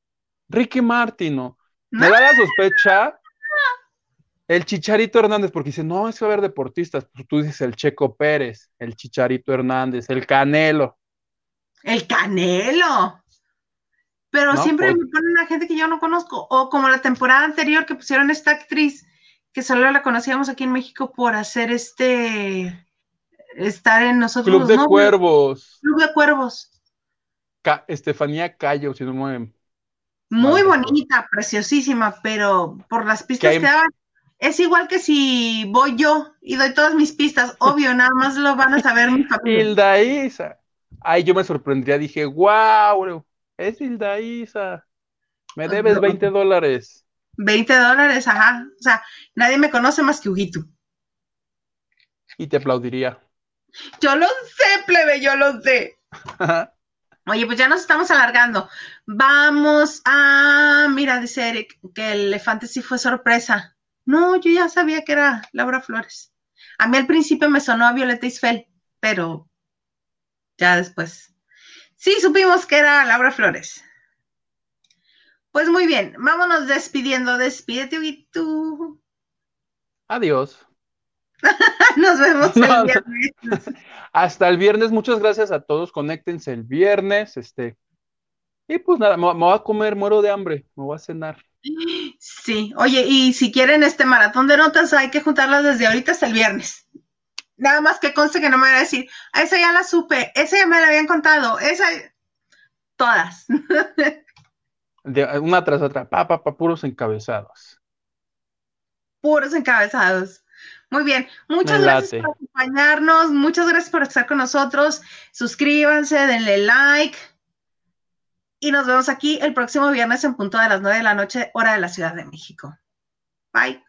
Ricky Martin, ¿no? Me da la sospecha el Chicharito Hernández, porque dice, no, es que va a haber deportistas. Pues tú dices el Checo Pérez, el Chicharito Hernández, el Canelo. El Canelo. Pero No, siempre pues- me ponen a gente que yo no conozco. O como la temporada anterior que pusieron esta actriz, que solo la conocíamos aquí en México por hacer este. estar en nosotros. Club de ¿no? Cuervos. Club de Cuervos. Ca- Estefanía Cayo, si no me... Muy bonita, preciosísima, pero por las pistas Que hay- que daban. Es igual que si voy yo y doy todas mis pistas, obvio, nada más lo van a saber mi familia. Hilda Isa. Ay, yo me sorprendría, dije, wow, es Hilda Isa. Me debes No. 20 dólares. 20 dólares, ajá. O sea, nadie me conoce más que Huguito. Y te aplaudiría. Yo lo sé, plebe, yo lo sé. Oye, pues ya nos estamos alargando. Vamos a. Mira, dice Eric que el elefante sí fue sorpresa. No, yo ya sabía que era Laura Flores. A mí al principio me sonó a Violeta Isfel. pero ya después. Sí, supimos que era Laura Flores. Pues muy bien, vámonos despidiendo. Despídete, tú. Adiós. Nos vemos el viernes. Hasta el viernes. Muchas gracias a todos. Conéctense el viernes. Este. Y pues nada, me, voy a comer, muero de hambre, me voy a cenar. Sí, oye, y si quieren este maratón de notas, hay que juntarlas desde ahorita hasta el viernes. Nada más que conste que no me voy a decir, a esa ya la supe, esa ya me la habían contado, esa, todas. De una tras otra, pa, pa, pa, puros encabezados. Puros encabezados. Muy bien, muchas gracias por acompañarnos, muchas gracias por estar con nosotros. Suscríbanse, denle like y nos vemos aquí el próximo viernes en punto de las nueve de la noche, hora de la Ciudad de México. Bye.